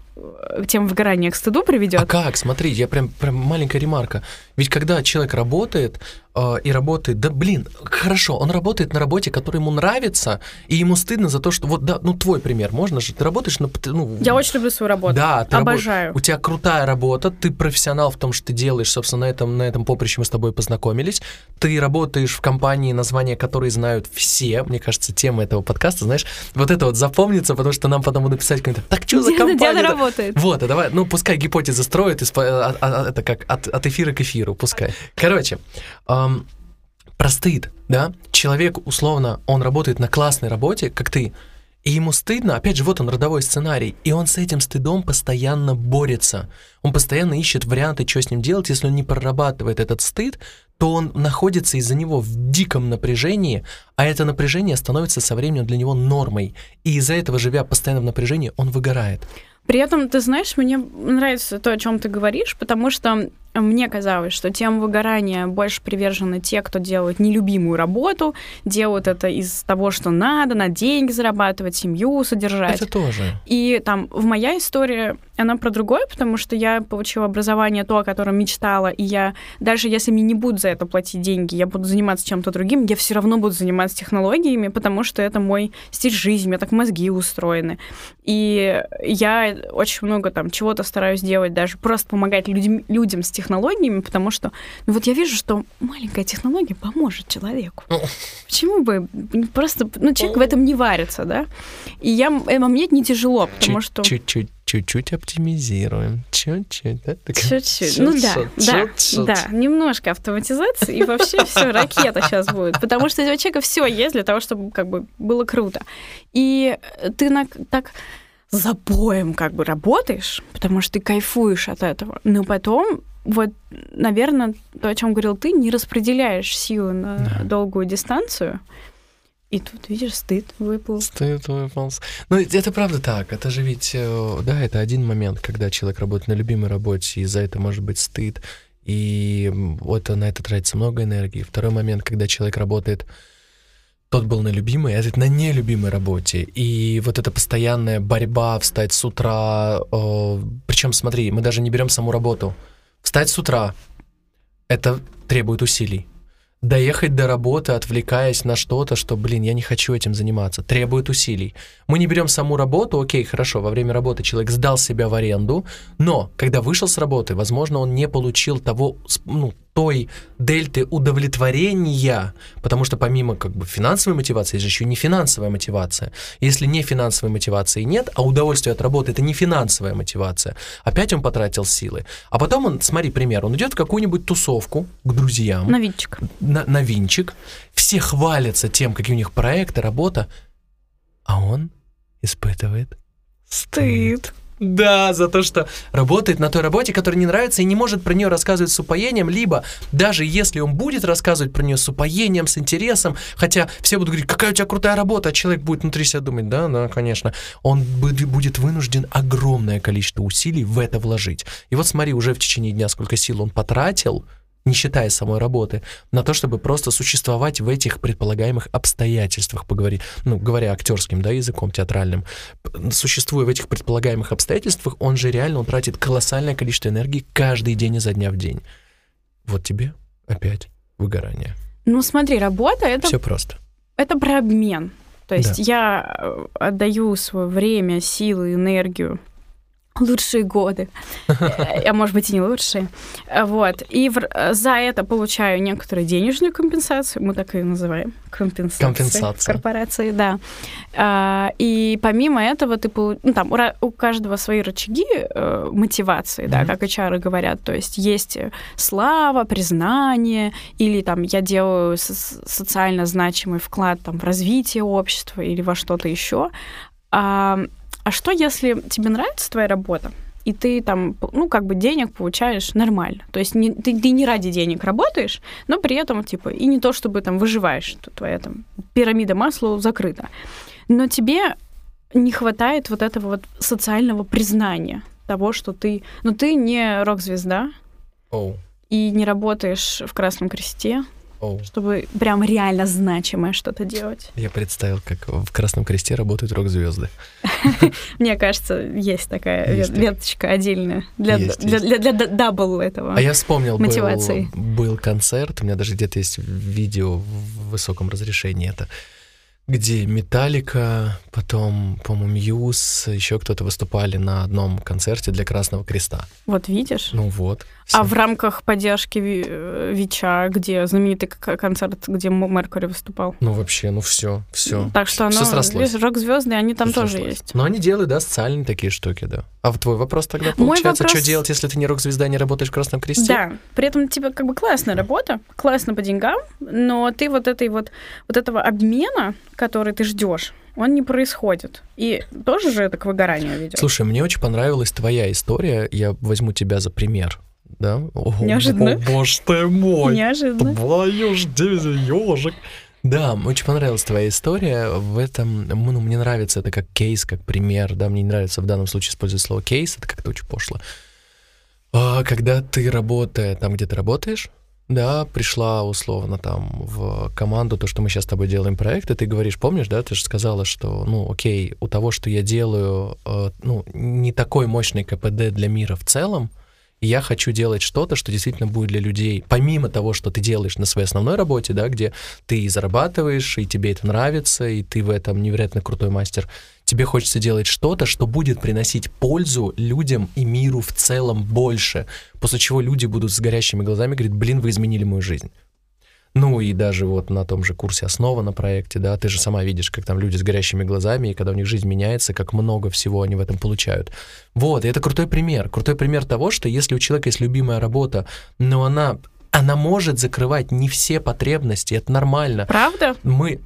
Тема выгорания к стыду приведет. А как? Смотри, я прям, прям маленькая ремарка. Ведь когда человек работает, э, и работает, да блин, хорошо, он работает на работе, которая ему нравится, и ему стыдно за то, что вот, да, ну твой пример, можно же, ты работаешь на... Ну, я очень люблю свою работу. Да, ты Обожаю. Рабо... У тебя крутая работа, ты профессионал в том, что ты делаешь, собственно, на этом, на этом поприще мы с тобой познакомились, ты работаешь в компании, название которой знают все, мне кажется, тема этого подкаста, знаешь, вот это вот запомнится, потому что нам потом будут писать какой-то, так что за компания? Работает? Вот, а давай, ну пускай гипотезы строят, а, а, это как от, от эфира к эфиру, пускай. Короче, эм, про стыд, да, человек, условно, он работает на классной работе, как ты, и ему стыдно, опять же, вот он, родовой сценарий, и он с этим стыдом постоянно борется. Он постоянно ищет варианты, что с ним делать. Если он не прорабатывает этот стыд, то он находится из-за него в диком напряжении, а это напряжение становится со временем для него нормой. И из-за этого, живя постоянно в напряжении, он выгорает. При этом, ты знаешь, мне нравится то, о чем ты говоришь, потому что мне казалось, что тем выгорания больше привержены те, кто делают нелюбимую работу, делают это из того, что надо, на деньги зарабатывать, семью содержать. Это тоже. И там в моя история, она про другое, потому что я получила образование то, о котором мечтала, и я, даже если мне не будут за это платить деньги, я буду заниматься чем-то другим, я все равно буду заниматься технологиями, потому что это мой стиль жизни, у меня так мозги устроены. И я очень много там чего-то стараюсь делать, даже просто помогать людям, людям с технологиями, потому что ну вот я вижу, что маленькая технология поможет человеку. Почему бы просто, ну человек в этом не варится, да? И я, э, мне это не тяжело, потому что... Чуть-чуть чуть-чуть оптимизируем, чуть-чуть, да? Чуть-чуть, ну да, да, да, немножко автоматизации, и вообще все, ракета сейчас будет, потому что у человека все есть для того, чтобы как бы было круто. И ты на, так запоем как бы работаешь, потому что ты кайфуешь от этого, но потом вот, наверное, то, о чем говорил ты, не распределяешь силы на да. долгую дистанцию, и тут, видишь, стыд выплыл. Стыд выпал. Ну, это правда так. Это же ведь, э, да, это один момент, когда человек работает на любимой работе, и за это может быть стыд, и вот на это тратится много энергии. Второй момент, когда человек работает, тот был на любимой, а этот на нелюбимой работе. И вот эта постоянная борьба встать с утра, э, причем смотри, мы даже не берем саму работу. Встать с утра, это требует усилий доехать до работы, отвлекаясь на что-то, что, блин, я не хочу этим заниматься, требует усилий. Мы не берем саму работу, окей, хорошо, во время работы человек сдал себя в аренду, но когда вышел с работы, возможно, он не получил того, ну, той дельты удовлетворения, потому что помимо как бы финансовой мотивации есть же еще не финансовая мотивация. Если не финансовой мотивации нет, а удовольствие от работы это не финансовая мотивация, опять он потратил силы. А потом он, смотри, пример, он идет в какую-нибудь тусовку к друзьям. На винчик. На, на винчик. Все хвалятся тем, какие у них проекты, работа, а он испытывает стыд. Да, за то, что работает на той работе, которая не нравится и не может про нее рассказывать с упоением, либо даже если он будет рассказывать про нее с упоением, с интересом, хотя все будут говорить, какая у тебя крутая работа, а человек будет внутри себя думать, да, да, конечно, он будет вынужден огромное количество усилий в это вложить. И вот смотри, уже в течение дня сколько сил он потратил, не считая самой работы, на то, чтобы просто существовать в этих предполагаемых обстоятельствах, поговорить, ну, говоря актерским, да, языком театральным, существуя в этих предполагаемых обстоятельствах, он же реально он тратит колоссальное количество энергии каждый день изо дня в день. Вот тебе опять выгорание. Ну, смотри, работа это... Все просто. Это про обмен. То есть да. я э, отдаю свое время, силы, энергию лучшие годы, а может быть и не лучшие. Вот. И в, за это получаю некоторую денежную компенсацию, мы так и называем, компенсация. Компенсация. Корпорации, да. А, и помимо этого ты, ну, там, у каждого свои рычаги э, мотивации, да, как HR говорят, то есть есть слава, признание, или там я делаю социально значимый вклад там, в развитие общества или во что-то еще. А, а что, если тебе нравится твоя работа, и ты там, ну, как бы денег получаешь нормально. То есть не, ты, ты не ради денег работаешь, но при этом, типа, и не то, чтобы там выживаешь, твоя там пирамида масла закрыта. Но тебе не хватает вот этого вот социального признания того, что ты... Ну, ты не рок-звезда, oh. и не работаешь в Красном Кресте, Oh. Чтобы прям реально значимое что-то делать. Я представил, как в Красном Кресте работают рок-звезды. (laughs) Мне кажется, есть такая веточка отдельная для double этого. А я вспомнил, мотивации. был концерт, у меня даже где-то есть видео в высоком разрешении это где Металлика, потом, по-моему, Muse, еще кто-то выступали на одном концерте для Красного Креста. Вот видишь? Ну вот. Все. А в рамках поддержки Вича, где знаменитый концерт, где Меркури выступал? Ну вообще, ну все, все. Так что все оно, рок-звезды, они там все тоже срослось. есть. Но они делают, да, социальные такие штуки, да. А твой вопрос тогда получается, вопрос... что делать, если ты не рок-звезда, не работаешь в Красном Кресте? Да, при этом тебе как бы классная работа, классно по деньгам, но ты вот этой вот, вот этого обмена, который ты ждешь, он не происходит. И тоже же это к выгоранию ведет. Слушай, мне очень понравилась твоя история. Я возьму тебя за пример да? Неожиданно. О, боже ты мой! Неожиданно. Твою ж ежик. Да, очень понравилась твоя история. В этом, ну, мне нравится это как кейс, как пример, да, мне не нравится в данном случае использовать слово кейс, это как-то очень пошло. А, когда ты работая там, где ты работаешь, да, пришла условно там в команду, то, что мы сейчас с тобой делаем проект, и ты говоришь, помнишь, да, ты же сказала, что, ну, окей, у того, что я делаю, э, ну, не такой мощный КПД для мира в целом, я хочу делать что-то, что действительно будет для людей, помимо того, что ты делаешь на своей основной работе, да, где ты и зарабатываешь, и тебе это нравится, и ты в этом невероятно крутой мастер, тебе хочется делать что-то, что будет приносить пользу людям и миру в целом больше, после чего люди будут с горящими глазами говорить, блин, вы изменили мою жизнь. Ну и даже вот на том же курсе «Основа» на проекте, да, ты же сама видишь, как там люди с горящими глазами, и когда у них жизнь меняется, как много всего они в этом получают. Вот, и это крутой пример. Крутой пример того, что если у человека есть любимая работа, но она она может закрывать не все потребности, это нормально. Правда? Мы...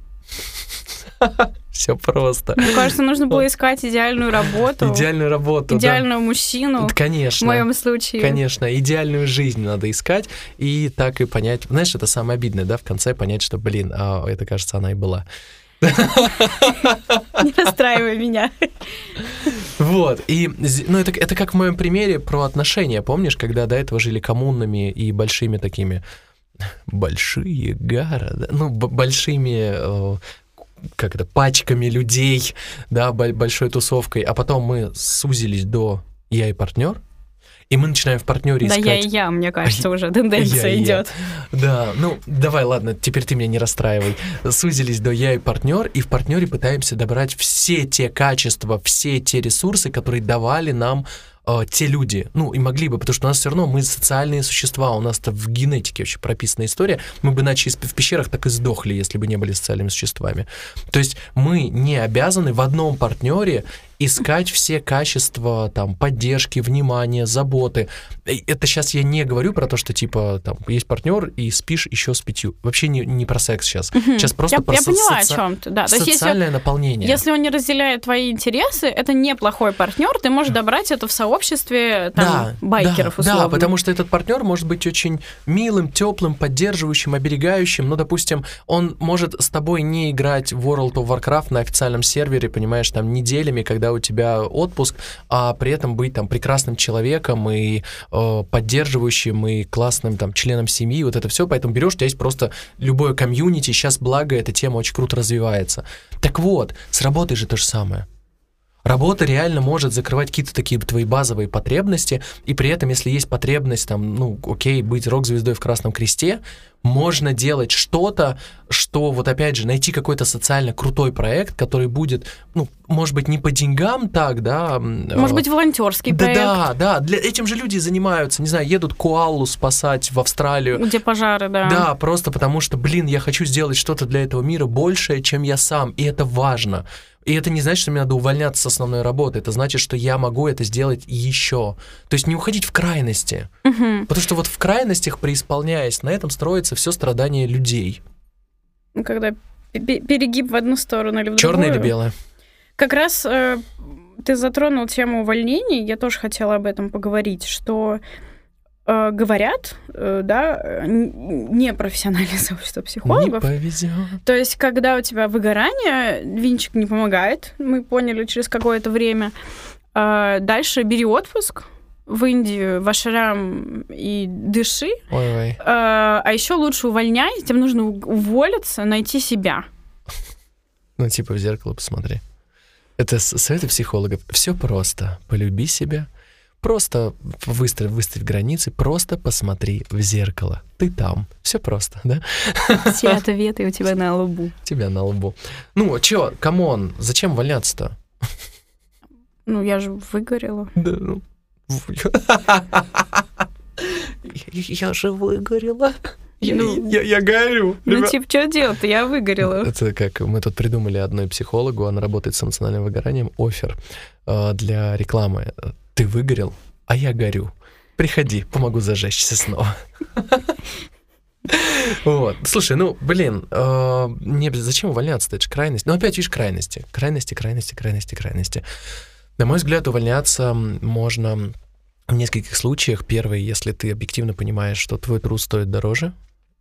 Все просто. Мне кажется, нужно было искать идеальную работу. Идеальную работу, Идеального да. мужчину. Конечно. В моем случае. Конечно, идеальную жизнь надо искать и так и понять. Знаешь, это самое обидное, да, в конце понять, что, блин, а это, кажется, она и была. (laughs) Не расстраивай меня. Вот, и, ну, это, это как в моем примере про отношения, помнишь, когда до этого жили коммунными и большими такими большие города, ну, большими э, как это, пачками людей, да, большой тусовкой, а потом мы сузились до я и партнер, и мы начинаем в партнере искать... Да я и я, мне кажется, уже тенденция я идет. Я. Да, ну давай, ладно, теперь ты меня не расстраивай. Сузились до я и партнер, и в партнере пытаемся добрать все те качества, все те ресурсы, которые давали нам э, те люди, ну и могли бы, потому что у нас все равно мы социальные существа, у нас-то в генетике вообще прописана история, мы бы иначе в пещерах так и сдохли, если бы не были социальными существами. То есть мы не обязаны в одном партнере искать все качества там поддержки, внимания, заботы. Это сейчас я не говорю про то, что типа там есть партнер и спишь еще с пятью. Вообще не, не про секс сейчас. Угу. Сейчас просто я, про я со- поняла соци... о чем-то. Да. То социальное если, наполнение. Если он не разделяет твои интересы, это неплохой партнер. Ты можешь добрать это в сообществе там, да, байкеров да, условно. Да, потому что этот партнер может быть очень милым, теплым, поддерживающим, оберегающим. Ну, допустим, он может с тобой не играть в World of Warcraft на официальном сервере, понимаешь, там неделями, когда у тебя отпуск, а при этом быть там прекрасным человеком и э, поддерживающим и классным там членом семьи, вот это все, поэтому берешь, у тебя есть просто любое комьюнити, сейчас благо эта тема очень круто развивается. Так вот, с работой же то же самое. Работа реально может закрывать какие-то такие твои базовые потребности, и при этом, если есть потребность, там, ну, окей, быть рок-звездой в Красном Кресте, можно делать что-то, что, вот опять же, найти какой-то социально крутой проект, который будет, ну, может быть, не по деньгам так, да. Может а, быть, волонтерский да, проект. Да, да, для этим же люди занимаются, не знаю, едут коалу спасать в Австралию. Где пожары, да. Да, просто потому что, блин, я хочу сделать что-то для этого мира большее, чем я сам, и это важно. И это не значит, что мне надо увольняться с основной работы. Это значит, что я могу это сделать еще. То есть не уходить в крайности. Угу. Потому что вот в крайностях, преисполняясь, на этом строится все страдание людей. Ну, когда перегиб в одну сторону или в Черное другую. или белое? Как раз э, ты затронул тему увольнений. Я тоже хотела об этом поговорить, что э, говорят, э, да, не профессиональное сообщество (laughs) психологов. Не повезет. То есть, когда у тебя выгорание, винчик не помогает, мы поняли через какое-то время. Э, дальше бери отпуск, в Индию, в ашрам и дыши. Ой-ой. Э, а еще лучше увольняй, тебе нужно уволиться, найти себя. Ну, типа в зеркало посмотри. Это советы психологов. Все просто. Полюби себя, Просто выставь, выставь границы, просто посмотри в зеркало. Ты там. Все просто, да? Все ответы у тебя на лбу. У тебя на лбу. Ну, чё, come on, зачем валяться-то? Ну, я же выгорела. Да, ну... (laughs) Я же выгорела. Я, ну, я, я горю. Ну, ребят. типа, что делать-то? Я выгорела. Это как мы тут придумали одной психологу, она работает с эмоциональным выгоранием, оффер э, для рекламы ты выгорел, а я горю. Приходи, помогу зажечься снова. (laughs) Вот. Слушай, ну, блин, э, не, зачем увольняться? Это же крайность. Ну, опять, видишь, крайности. Крайности, крайности, крайности, крайности. На мой взгляд, увольняться можно в нескольких случаях. Первый, если ты объективно понимаешь, что твой труд стоит дороже,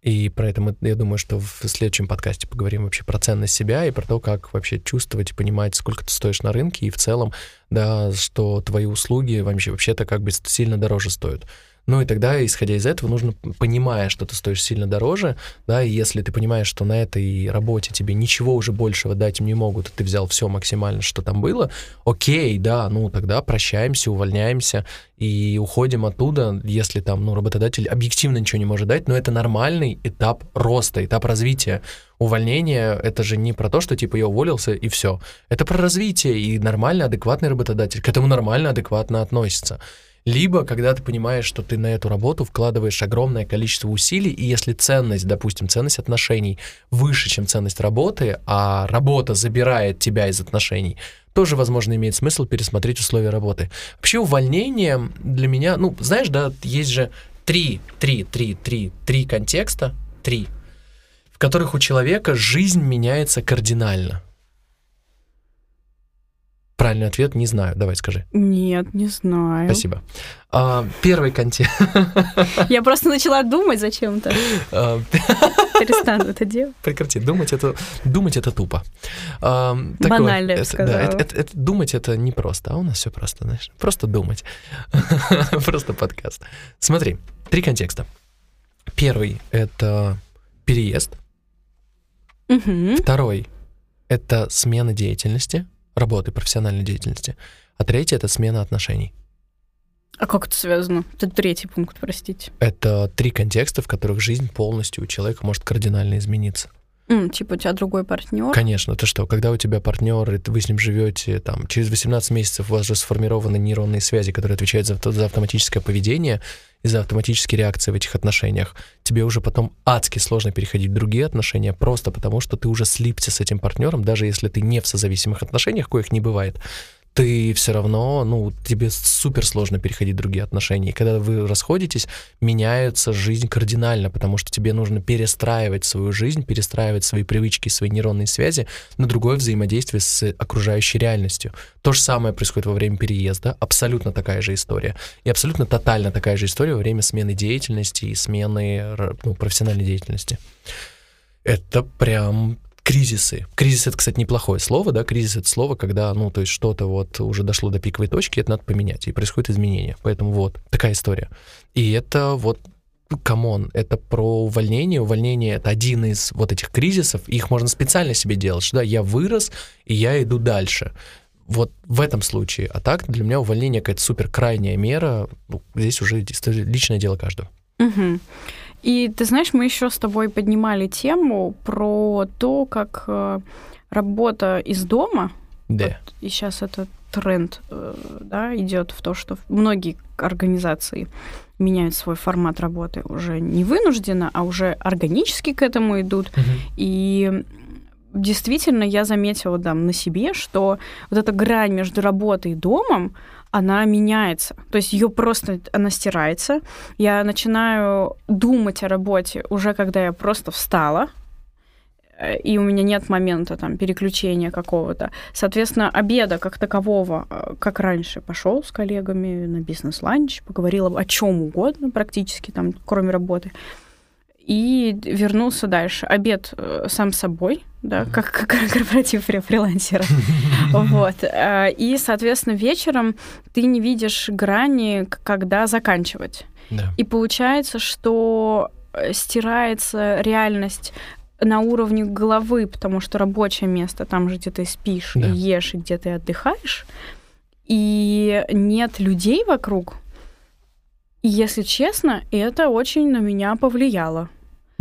И про это мы, я думаю, что в следующем подкасте поговорим вообще про ценность себя и про то, как вообще чувствовать и понимать, сколько ты стоишь на рынке, и в целом, да, что твои услуги вообще вообще-то как бы сильно дороже стоят. Ну и тогда, исходя из этого, нужно, понимая, что ты стоишь сильно дороже, да, и если ты понимаешь, что на этой работе тебе ничего уже большего дать не могут, и ты взял все максимально, что там было, окей, да, ну тогда прощаемся, увольняемся и уходим оттуда, если там, ну, работодатель объективно ничего не может дать, но это нормальный этап роста, этап развития. Увольнение — это же не про то, что типа я уволился и все. Это про развитие, и нормальный, адекватный работодатель к этому нормально, адекватно относится. Либо, когда ты понимаешь, что ты на эту работу вкладываешь огромное количество усилий, и если ценность, допустим, ценность отношений выше, чем ценность работы, а работа забирает тебя из отношений, тоже, возможно, имеет смысл пересмотреть условия работы. Вообще увольнение для меня, ну, знаешь, да, есть же три, три, три, три, три контекста, три, в которых у человека жизнь меняется кардинально. Правильный ответ не знаю. Давай скажи. Нет, не знаю. Спасибо. А, первый контекст. Я просто начала думать зачем-то. (laughs) А, Перестану это делать. Прекрати. Думать это, думать это тупо. А, Банально, я это, да, это, это, это, Думать это не просто, а у нас все просто, знаешь. Просто думать. (laughs) просто подкаст. Смотри, три контекста. Первый — это переезд. Угу. Второй — это смена деятельности работы, профессиональной деятельности. А третье — это смена отношений. А как это связано? Это третий пункт, простите. Это три контекста, в которых жизнь полностью у человека может кардинально измениться. Mm, типа у тебя другой партнер? Конечно, ты что, когда у тебя партнер, и вы с ним живете, там, через 18 месяцев у вас же сформированы нейронные связи, которые отвечают за, за автоматическое поведение и за автоматические реакции в этих отношениях. Тебе уже потом адски сложно переходить в другие отношения, просто потому что ты уже слипся с этим партнером, даже если ты не в созависимых отношениях, коих не бывает ты все равно, ну, тебе супер сложно переходить в другие отношения. И когда вы расходитесь, меняется жизнь кардинально, потому что тебе нужно перестраивать свою жизнь, перестраивать свои привычки, свои нейронные связи на другое взаимодействие с окружающей реальностью. То же самое происходит во время переезда, абсолютно такая же история. И абсолютно тотально такая же история во время смены деятельности и смены ну, профессиональной деятельности. Это прям кризисы. Кризис это, кстати, неплохое слово, да, кризис это слово, когда, ну, то есть что-то вот уже дошло до пиковой точки, это надо поменять, и происходит изменение. Поэтому вот такая история. И это вот come on, это про увольнение. Увольнение — это один из вот этих кризисов, их можно специально себе делать, что да, я вырос, и я иду дальше. Вот в этом случае. А так для меня увольнение какая-то супер крайняя мера. Ну, здесь уже личное дело каждого. Угу. И ты знаешь, мы еще с тобой поднимали тему про то, как э, работа из дома, да. вот, и сейчас этот тренд э, да, идет в то, что многие организации меняют свой формат работы уже не вынужденно, а уже органически к этому идут. Угу. И действительно я заметила да, на себе, что вот эта грань между работой и домом, она меняется. То есть ее просто, она стирается. Я начинаю думать о работе уже когда я просто встала, э, и у меня нет момента там переключения какого-то. Соответственно, обеда как такового, э, как раньше, пошел с коллегами на бизнес-ланч, поговорил о чем угодно практически, там, кроме работы и вернулся дальше. Обед э, сам собой, да, как, как корпоратив фрилансера. (laughs) Вот. Э, и, соответственно, вечером ты не видишь грани, когда заканчивать. Да. И получается, что э, стирается реальность на уровне головы, потому что рабочее место, там же, где ты спишь да. и ешь, и где ты отдыхаешь, и нет людей вокруг, и если честно, это очень на меня повлияло.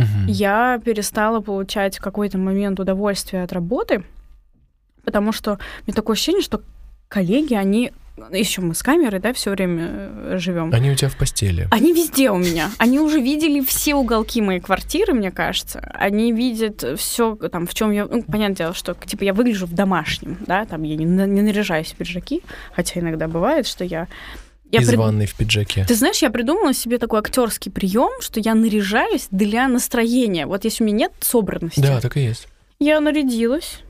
Угу. Я перестала получать в какой-то момент удовольствие от работы, потому что мне такое ощущение, что коллеги, они еще мы с камерой, да, все время э, живем. Они у тебя в постели. Они везде у меня. Они уже видели все уголки моей квартиры, мне кажется. Они видят все, там, в чем я. Ну, понятное дело, что типа я выгляжу в домашнем, да, там я не, не наряжаюсь в пиджаки, хотя иногда бывает, что я я Из прид... ванной в пиджаке. Ты знаешь, я придумала себе такой актерский прием, что я наряжаюсь для настроения. Вот если у меня нет собранности. Да, так и есть. Я нарядилась,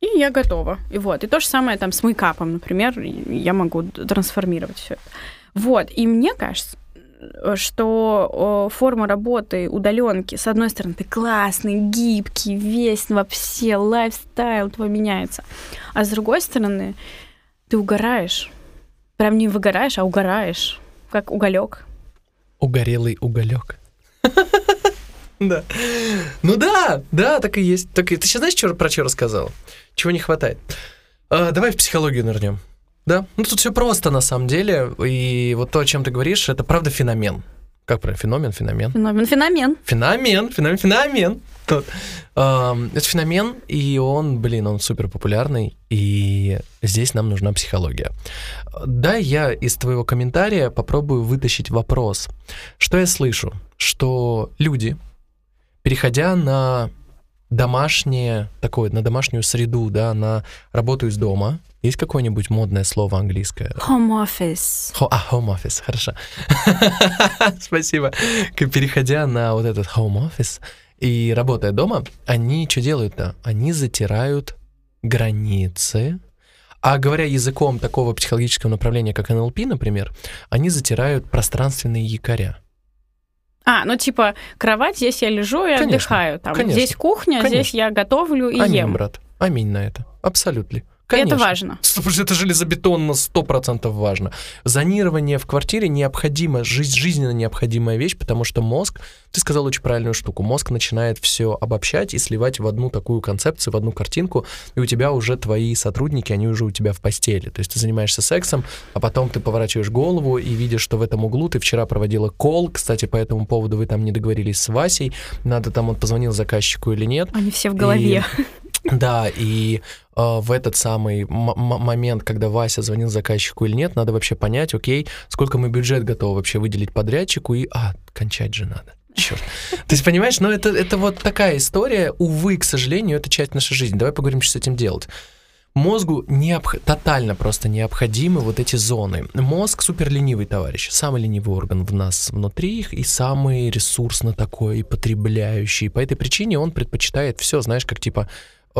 и я готова. И вот. И то же самое там с мейкапом, например, я могу трансформировать все это. Вот. И мне кажется, что форма работы удаленки, с одной стороны, ты классный, гибкий, весь вообще, лайфстайл твой меняется. А с другой стороны, ты угораешь. Прям не выгораешь, а угораешь, как уголек. Угорелый уголек. (laughs) Да. Ну да, да, так и есть. Так и... Ты сейчас знаешь, что, про что рассказал? Чего не хватает? А, давай в психологию нырнем. Да? Ну тут все просто на самом деле. И вот то, о чем ты говоришь, это правда феномен. Как правильно? Феномен, феномен. Феномен, феномен. Феномен, феномен, феномен. Это феномен, и он, блин, он супер популярный, и здесь нам нужна психология. Да, я из твоего комментария попробую вытащить вопрос. Что я слышу? Что люди, переходя на домашнее, такое, на домашнюю среду, да, на работу из дома, есть какое-нибудь модное слово английское? Home office. Ho, а, home office, хорошо. (laughs) Спасибо. Переходя на вот этот home office и работая дома, они что делают-то? Они затирают границы, а говоря языком такого психологического направления, как НЛП, например, они затирают пространственные якоря. А, ну типа кровать, здесь я лежу и конечно, отдыхаю. Там, конечно, здесь кухня, конечно. здесь я готовлю и Аминь, ем. брат. Аминь на это. Абсолютно. Конечно. Это важно. Это железобетонно 100% важно. Зонирование в квартире необходимо, жизнь, жизненно необходимая вещь, потому что мозг, ты сказал очень правильную штуку, мозг начинает все обобщать и сливать в одну такую концепцию, в одну картинку, и у тебя уже твои сотрудники, они уже у тебя в постели. То есть ты занимаешься сексом, а потом ты поворачиваешь голову и видишь, что в этом углу ты вчера проводила кол, кстати, по этому поводу вы там не договорились с Васей, надо там он позвонил заказчику или нет. Они все в голове. И да, и э, в этот самый момент, когда Вася звонил заказчику или нет, надо вообще понять, окей, сколько мы бюджет готовы вообще выделить подрядчику, и, а, кончать же надо. Черт. То есть, понимаешь, но это, это вот такая история, увы, к сожалению, это часть нашей жизни. Давай поговорим, что с этим делать. Мозгу необх... тотально просто необходимы вот эти зоны. Мозг супер ленивый товарищ, самый ленивый орган в нас внутри их и самый ресурсно такой, и потребляющий. По этой причине он предпочитает все, знаешь, как типа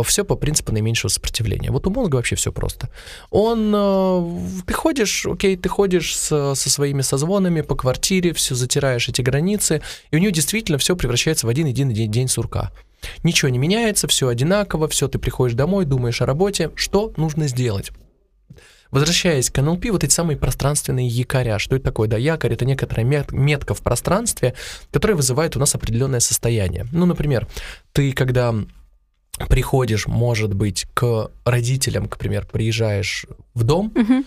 все по принципу наименьшего сопротивления. Вот у мозга вообще все просто. Он, э, ты ходишь, окей, ты ходишь со, со своими созвонами по квартире, все затираешь эти границы, и у него действительно все превращается в один единый день, день сурка. Ничего не меняется, все одинаково, все, ты приходишь домой, думаешь о работе, что нужно сделать? Возвращаясь к НЛП, вот эти самые пространственные якоря. Что это такое? Да, якорь — это некоторая метка в пространстве, которая вызывает у нас определенное состояние. Ну, например, ты когда приходишь, может быть, к родителям, к примеру, приезжаешь в дом, угу.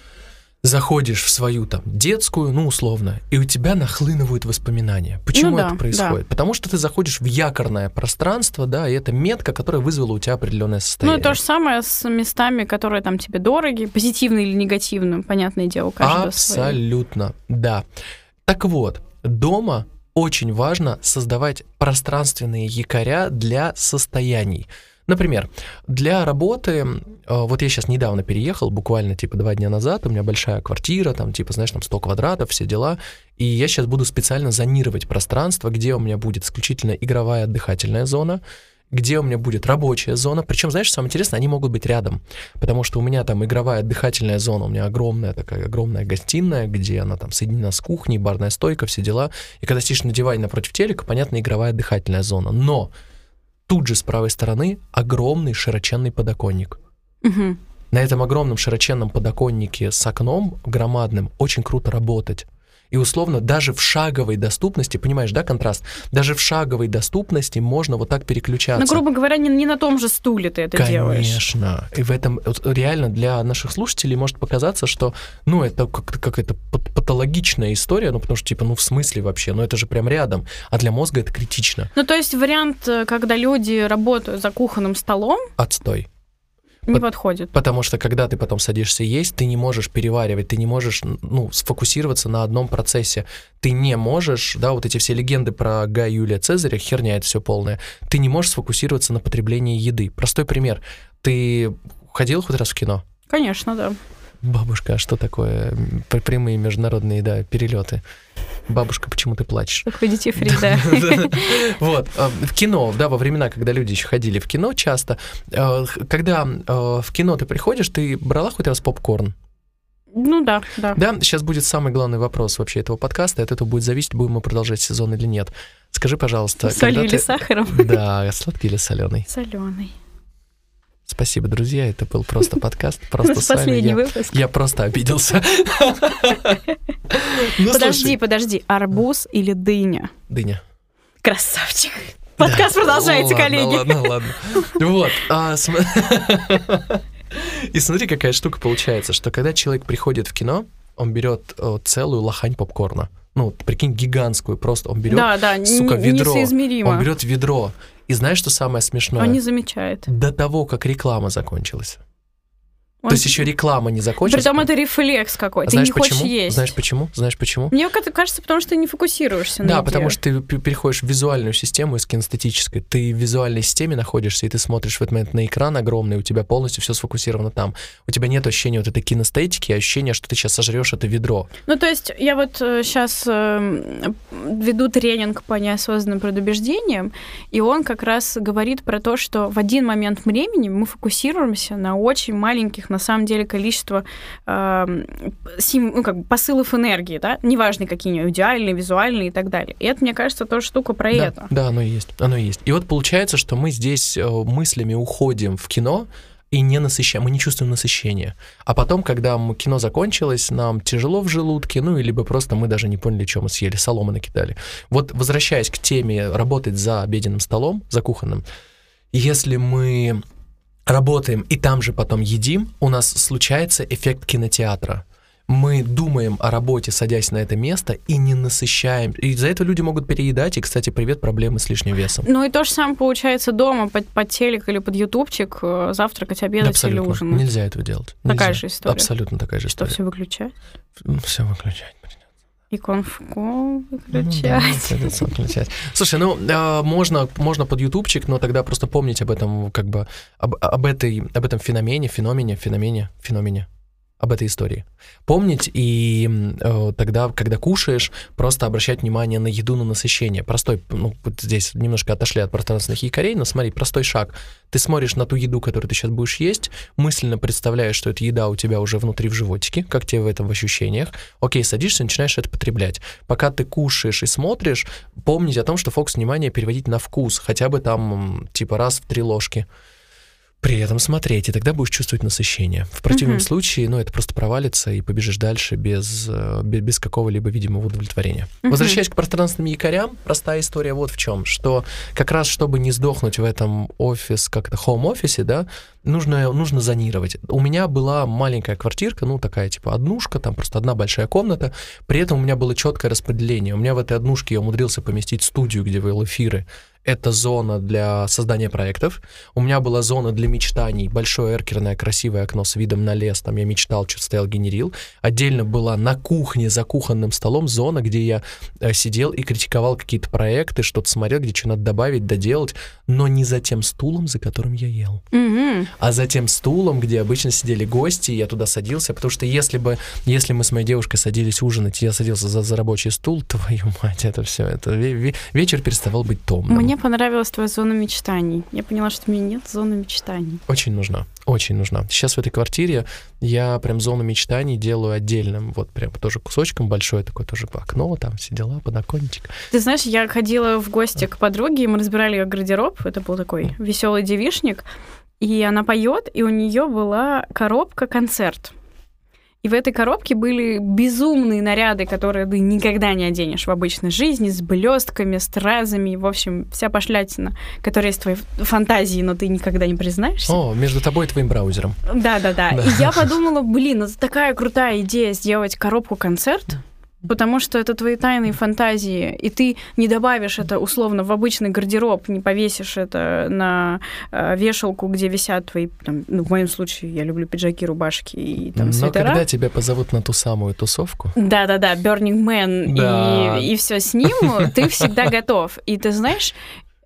заходишь в свою там детскую, ну, условно, и у тебя нахлынывают воспоминания. Почему ну, да, это происходит? Да. Потому что ты заходишь в якорное пространство, да, и это метка, которая вызвала у тебя определенное состояние. Ну, и то же самое с местами, которые там тебе дороги, позитивно или негативно, понятное дело, каждого Абсолютно, свои. да. Так вот, дома очень важно создавать пространственные якоря для состояний. Например, для работы, э, вот я сейчас недавно переехал, буквально типа два дня назад, у меня большая квартира, там типа, знаешь, там 100 квадратов, все дела, и я сейчас буду специально зонировать пространство, где у меня будет исключительно игровая отдыхательная зона, где у меня будет рабочая зона. Причем, знаешь, самое интересное, они могут быть рядом, потому что у меня там игровая отдыхательная зона, у меня огромная такая огромная гостиная, где она там соединена с кухней, барная стойка, все дела. И когда сидишь на диване напротив телека, понятно, игровая отдыхательная зона. Но тут же с правой стороны огромный широченный подоконник. Угу. На этом огромном широченном подоконнике с окном громадным очень круто работать. И условно даже в шаговой доступности, понимаешь, да, контраст? Даже в шаговой доступности можно вот так переключаться. Ну, грубо говоря, не, не на том же стуле ты это Конечно. делаешь. Конечно. И в этом реально для наших слушателей может показаться, что, ну, это как, как это патологичная история, ну, потому что, типа, ну, в смысле вообще? Ну, это же прям рядом. А для мозга это критично. Ну, то есть вариант, э, когда люди работают за кухонным столом... Отстой. Не подходит. Потому что когда ты потом садишься есть, ты не можешь переваривать, ты не можешь ну, сфокусироваться на одном процессе. Ты не можешь, да, вот эти все легенды про Гая Юлия Цезаря, херня это все полная. Ты не можешь сфокусироваться на потреблении еды. Простой пример. Ты ходил хоть раз в кино? Конечно, да. Бабушка, а что такое прямые международные, да, перелеты? Бабушка, почему ты плачешь? Такой детифрик, да. (laughs) Вот. А, в кино, да, во времена, когда люди еще ходили в кино часто, а, когда а, в кино ты приходишь, ты брала хоть раз попкорн? Ну да, да. Да, сейчас будет самый главный вопрос вообще этого подкаста. От этого будет зависеть, будем мы продолжать сезон или нет. Скажи, пожалуйста, Солью когда или ты- сахаром? Да, сладкий или соленый. Соленый. Спасибо, друзья. Это был просто (laughs) подкаст. Просто с вами я. выпуск. Я просто обиделся. (laughs) Ну, Подожди, подожди. Арбуз или дыня? Дыня. Красавчик. Подкаст продолжается, коллеги. Ладно, ладно. (laughs) Вот. а, И смотри, какая штука получается, что когда человек приходит в кино, он берет э, целую лохань попкорна. Ну, прикинь, гигантскую просто. Он берет, Да, да, сука, ведро. он берет ведро. И знаешь, что самое смешное? Он не замечает. До того, как реклама закончилась. Он- То есть еще реклама не закончилась. Притом это рефлекс какой-то. Ты Знаешь не почему? хочешь есть. Знаешь почему? Знаешь почему? Мне кажется, потому что ты не фокусируешься на Да, еде. потому что ты переходишь в визуальную систему из кинестетической. Ты в визуальной системе находишься, и ты смотришь в этот момент на экран огромный, у тебя полностью все сфокусировано там. У тебя нет ощущения вот этой кинестетики, ощущения, что ты сейчас сожрешь это ведро. Ну, то есть я вот сейчас веду тренинг по неосознанным предубеждениям, и он как раз говорит про то, что в один момент времени мы фокусируемся на очень маленьких, на самом деле, количество эм, сим- ну, как бы посылов энергии, да, неважно, какие они, аудиальные, визуальные и так далее. И это, мне кажется, тоже штука про да, это. да, оно и есть. Оно и есть. И вот получается, что мы здесь э, мыслями уходим в кино, и не насыщаем, мы не чувствуем насыщения. А потом, когда кино закончилось, нам тяжело в желудке, ну, либо просто мы даже не поняли, что мы съели, соломы накидали. Вот возвращаясь к теме работать за обеденным столом, за кухонным, если мы работаем и там же потом едим, у нас случается эффект кинотеатра. Мы думаем о работе, садясь на это место, и не насыщаем. И из-за этого люди могут переедать. И, кстати, привет, проблемы с лишним весом. Ну и то же самое получается дома, под, под телек или под ютубчик, э, завтракать, обедать Абсолютно. или ужинать. Нельзя этого делать. Такая Нельзя. же история. Абсолютно такая же Что, история. все выключать? Все выключать. И конфку Ну да, выключать. выключать. Слушай, ну а, можно, можно под ютубчик, но тогда просто помнить об этом, как бы об, об этой, об этом феномене, феномене, феномене, феномене, об этой истории. Помнить и э, тогда, когда кушаешь, просто обращать внимание на еду, на насыщение. Простой, ну, вот здесь немножко отошли от пространственных якорей, но смотри, простой шаг. Ты смотришь на ту еду, которую ты сейчас будешь есть, мысленно представляешь, что эта еда у тебя уже внутри в животике, как тебе в этом в ощущениях. Окей, садишься, начинаешь это потреблять. Пока ты кушаешь и смотришь, помнить о том, что фокус внимания переводить на вкус, хотя бы там типа раз в три ложки. При этом смотреть, и тогда будешь чувствовать насыщение. В противном Мгм. случае, ну, это просто провалится, и побежишь дальше без, э, бе- без какого-либо видимого удовлетворения. Мгм. Возвращаясь к пространственным якорям, простая история вот в чем, что как раз чтобы не сдохнуть в этом офис, как-то хоум-офисе, да, нужно, нужно зонировать. У меня была маленькая квартирка, ну, такая типа однушка, там просто одна большая комната, при этом у меня было четкое распределение. У меня в этой однушке я умудрился поместить студию, где вел эфиры. Это зона для создания проектов. У меня была зона для мечтаний, большое эркерное красивое окно с видом на лес, там я мечтал, что-то стоял, генерил. Отдельно была на кухне за кухонным столом зона, где я э, сидел и критиковал какие-то проекты, что-то смотрел, где что надо добавить, доделать, но не за тем стулом, за которым я ел Мгм. А за тем стулом, где обычно сидели гости, я туда садился, потому что если бы, если мы с моей девушкой садились ужинать, я садился за, за рабочий стул, (laughs) твою мать, это все, это ве- ве- вечер переставал быть томным. Мне понравилась твоя зона мечтаний. Я поняла, что у меня нет зоны мечтаний. Очень нужна, очень нужна. Сейчас в этой квартире я прям зону мечтаний делаю отдельным, вот прям тоже кусочком большое такое тоже окно, там все дела, подоконничек. Ты знаешь, я ходила в гости к подруге, и мы разбирали ее гардероб. Это был такой веселый девишник. И она поет, и у нее была коробка-концерт. И в этой коробке были безумные наряды, которые ты никогда не оденешь в обычной жизни, с блестками, стразами, в общем, вся пошлятина, которая есть в твоей фантазии, но ты никогда не признаешься. О, между тобой и твоим браузером. Да, да, да. Да. И я (laughs) подумала, блин, это такая крутая идея сделать коробку-концерт, потому что это твои тайные фантазии, и ты не добавишь это условно в обычный гардероб, не повесишь это на э, вешалку, где висят твои, там, ну, в моем случае, я люблю пиджаки, рубашки и там Но свитера. когда тебя позовут на ту самую тусовку, Да-да-да, Burning Man Да. и, и все с ним, ты всегда (laughs) готов. И ты знаешь,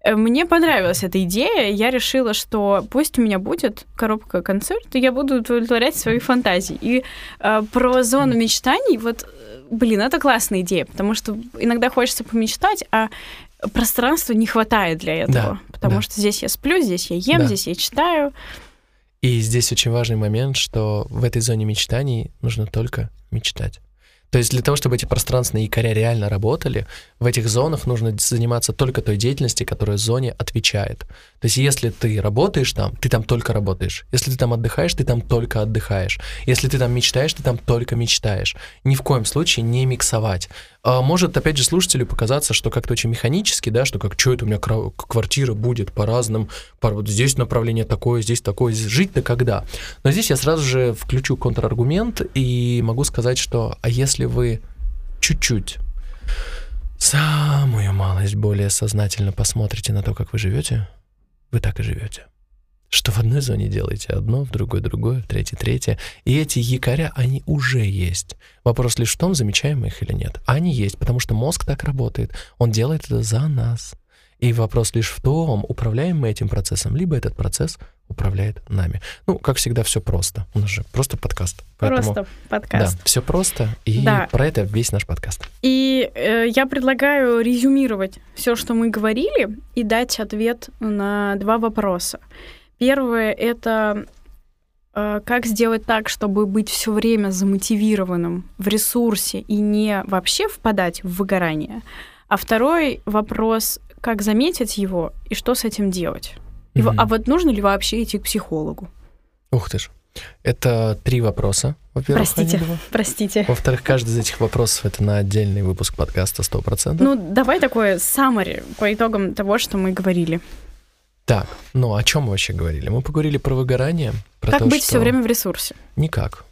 э, мне понравилась эта идея. Я решила, что пусть у меня будет коробка концерт, и я буду удовлетворять свои фантазии. И э, про зону мечтаний, вот, блин, это классная идея, потому что иногда хочется помечтать, а пространства не хватает для этого. Да, потому да. что здесь я сплю, здесь я ем, Да. здесь я читаю. И здесь очень важный момент, что в этой зоне мечтаний нужно только мечтать. То есть для того, чтобы эти пространственные якоря реально работали, в этих зонах нужно заниматься только той деятельностью, которая зоне отвечает. То есть если ты работаешь там, ты там только работаешь. Если ты там отдыхаешь, ты там только отдыхаешь. Если ты там мечтаешь, ты там только мечтаешь. Ни в коем случае не миксовать. А может, опять же, слушателю показаться, что как-то очень механически, да, что как, что это у меня квартира будет по разным, по, вот здесь направление такое, здесь такое, жить-то когда? Но здесь я сразу же включу контраргумент и могу сказать, что а если вы чуть-чуть самую малость более сознательно посмотрите на то, как вы живете, вы так и живете что в одной зоне делаете одно, в другой другое, в третьей третье. И эти якоря, они уже есть. Вопрос лишь в том, замечаем мы их или нет. Они есть, потому что мозг так работает. Он делает это за нас. И вопрос лишь в том, управляем мы этим процессом, либо этот процесс управляет нами. Ну, как всегда, все просто. У нас же просто подкаст. Поэтому, просто подкаст. Да, все просто. И да. про это весь наш подкаст. И э, я предлагаю резюмировать все, что мы говорили, и дать ответ на два вопроса. Первое — это э, как сделать так, чтобы быть все время замотивированным в ресурсе и не вообще впадать в выгорание. А второй вопрос — как заметить его и что с этим делать? Его, mm-hmm. А вот нужно ли вообще идти к психологу? Ух ты ж. Это три вопроса. Во-первых, простите, простите. Во-вторых, каждый из этих вопросов это на отдельный выпуск подкаста 100%. Ну, давай такое summary по итогам того, что мы говорили. Так, ну о чем мы вообще говорили? Мы поговорили про выгорание. Про как то, быть что... все время в ресурсе? Никак.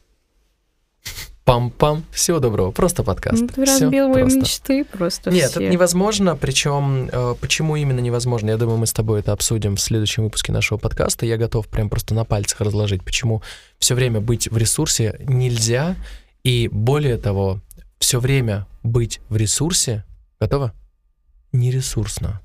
Пам-пам. Всего доброго. Просто подкаст. Ну, ты разбил мои мечты просто Нет, все. это невозможно. Причем, э, почему именно невозможно? Я думаю, мы с тобой это обсудим в следующем выпуске нашего подкаста. Я готов прям просто на пальцах разложить, почему все время быть в ресурсе нельзя. И более того, все время быть в ресурсе, готово? Нересурсно.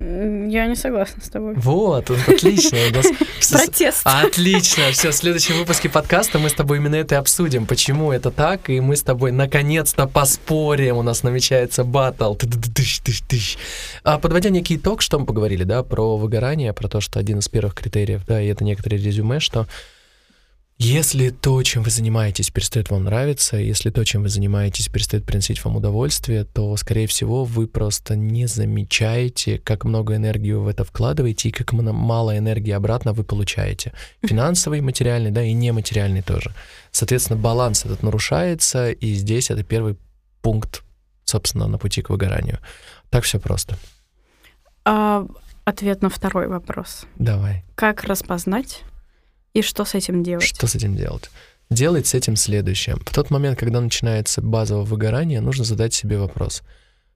Я не согласна с тобой. Вот, отлично. (laughs) Протест. Отлично. Все, в следующем выпуске подкаста мы с тобой именно это и обсудим, почему это так, и мы с тобой наконец-то поспорим. У нас намечается батл. А подводя некий итог, что мы поговорили, да, про выгорание, про то, что один из первых критериев, да, и это некоторые резюме, что если то, чем вы занимаетесь, перестает вам нравиться, если то, чем вы занимаетесь, перестает приносить вам удовольствие, то, скорее всего, вы просто не замечаете, как много энергии вы в это вкладываете и как мало энергии обратно вы получаете. Финансовый, материальный, да, и нематериальный тоже. Соответственно, баланс этот нарушается, и здесь это первый пункт, собственно, на пути к выгоранию. Так все просто. А, ответ на второй вопрос. Давай. Как распознать и что с этим делать? Что с этим делать? Делать с этим следующее. В тот момент, когда начинается базовое выгорание, нужно задать себе вопрос.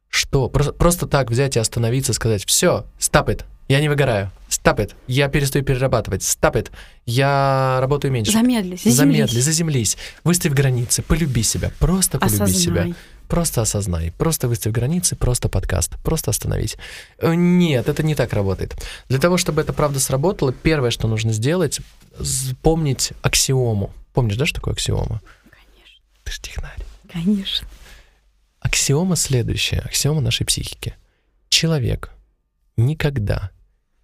Что? Просто, просто так взять и остановиться, сказать, все, it, я не выгораю, stop it, я перестаю перерабатывать, stop it, я работаю меньше. Замедлись, заземлись. Замедлись, заземлись, выставь границы, полюби себя, просто полюби Осознай. себя. Просто осознай, просто выставь границы, просто подкаст, просто остановись. Э, нет, это не так работает. Для того, чтобы это правда сработало, первое, что нужно сделать, помнить аксиому. Помнишь, да, что такое аксиома? Конечно. Ты же технарь. Конечно. Аксиома следующая, аксиома нашей психики. Человек никогда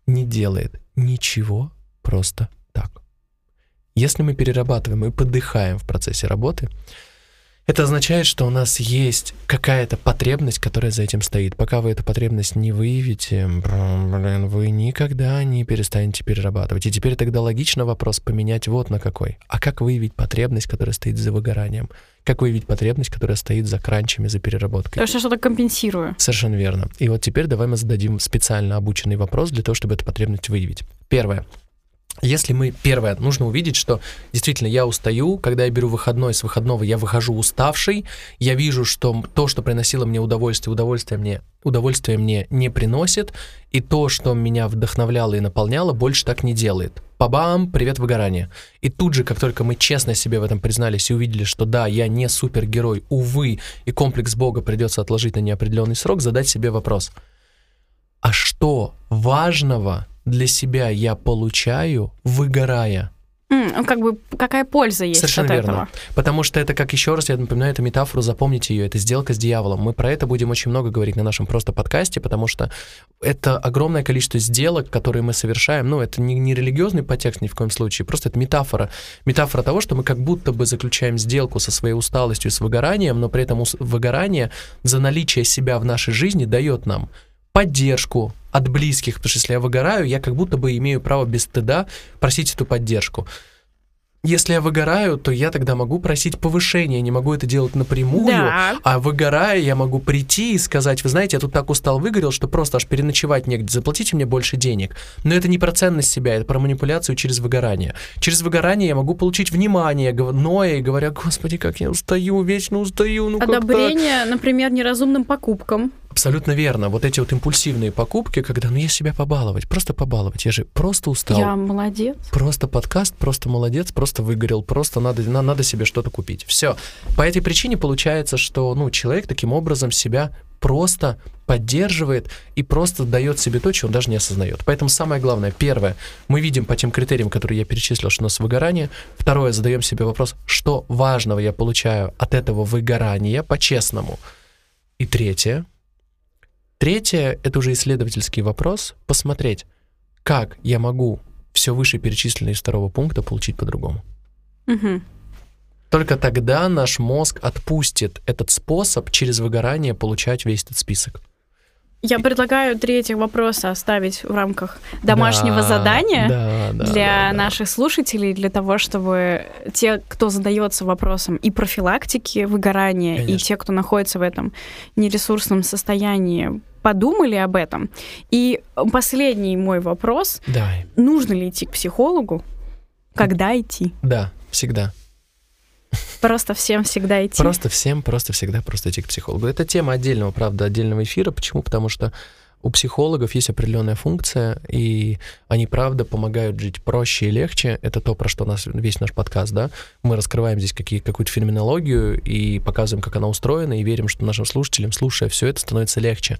не делает ничего просто так. Если мы перерабатываем и подыхаем в процессе работы, это означает, что у нас есть какая-то потребность, которая за этим стоит. Пока вы эту потребность не выявите, блин, вы никогда не перестанете перерабатывать. И теперь тогда логично вопрос поменять вот на какой. А как выявить потребность, которая стоит за выгоранием? Как выявить потребность, которая стоит за кранчами, за переработкой? Я что-то компенсирую. Совершенно верно. И вот теперь давай мы зададим специально обученный вопрос для того, чтобы эту потребность выявить. Первое. Если мы, первое, нужно увидеть, что действительно я устаю, когда я беру выходной, с выходного я выхожу уставший, я вижу, что то, что приносило мне удовольствие, удовольствие мне, удовольствие мне не приносит, и то, что меня вдохновляло и наполняло, больше так не делает. Пабам, привет выгорание. И тут же, как только мы честно себе в этом признались и увидели, что да, я не супергерой, увы, и комплекс Бога придется отложить на неопределенный срок, задать себе вопрос. А что важного для себя я получаю, выгорая? Mm, как бы какая польза есть Совершенно от верно. этого? Потому что это, как еще раз, я напоминаю эту метафору, запомните ее, это сделка с дьяволом. Мы про это будем очень много говорить на нашем просто подкасте, потому что это огромное количество сделок, которые мы совершаем. Ну, это не, не религиозный подтекст ни в коем случае, просто это метафора. Метафора того, что мы как будто бы заключаем сделку со своей усталостью, с выгоранием, но при этом выгорание за наличие себя в нашей жизни дает нам поддержку от близких, потому что если я выгораю, я как будто бы имею право без стыда просить эту поддержку. Если я выгораю, то я тогда могу просить повышения, не могу это делать напрямую, Да. а выгорая, я могу прийти и сказать, вы знаете, я тут так устал, выгорел, что просто аж переночевать негде, заплатите мне больше денег. Но это не про ценность себя, это про манипуляцию через выгорание. Через выгорание я могу получить внимание, ноя и говоря, господи, как я устаю, вечно устаю, ну как так?» Одобрение, например, неразумным покупкам. Абсолютно верно. Вот эти вот импульсивные покупки, когда, ну, я себя побаловать, просто побаловать. Я же просто устал. Я молодец. Просто подкаст, просто молодец, просто выгорел, просто надо, на- надо себе что-то купить. Все. По этой причине получается, что ну, человек таким образом себя просто поддерживает и просто дает себе то, чего он даже не осознает. Поэтому самое главное, первое, мы видим по тем критериям, которые я перечислил, что у нас выгорание. Второе, задаем себе вопрос, что важного я получаю от этого выгорания по-честному. И третье, третье, это уже исследовательский вопрос, посмотреть, как я могу все вышеперечисленное из второго пункта получить по-другому. Мгм. Только тогда наш мозг отпустит этот способ через выгорание получать весь этот список. Я предлагаю третий вопрос оставить в рамках домашнего Да, задания да, да, для да, да. наших слушателей, для того, чтобы те, кто задается вопросом и профилактики выгорания, и Конечно. те, кто находится в этом нересурсном состоянии, подумали об этом. И последний мой вопрос. Да, Нужно ли идти к психологу? Когда идти? да, всегда. Просто всем всегда идти? Просто всем, просто всегда просто идти к психологу. Это тема отдельного, правда, отдельного эфира. Почему? Потому что у психологов есть определенная функция, и они, правда, помогают жить проще и легче. Это то, про что нас весь наш подкаст, да. Мы раскрываем здесь какие, какую-то феноменологию и показываем, как она устроена, и верим, что нашим слушателям, слушая все это, становится легче.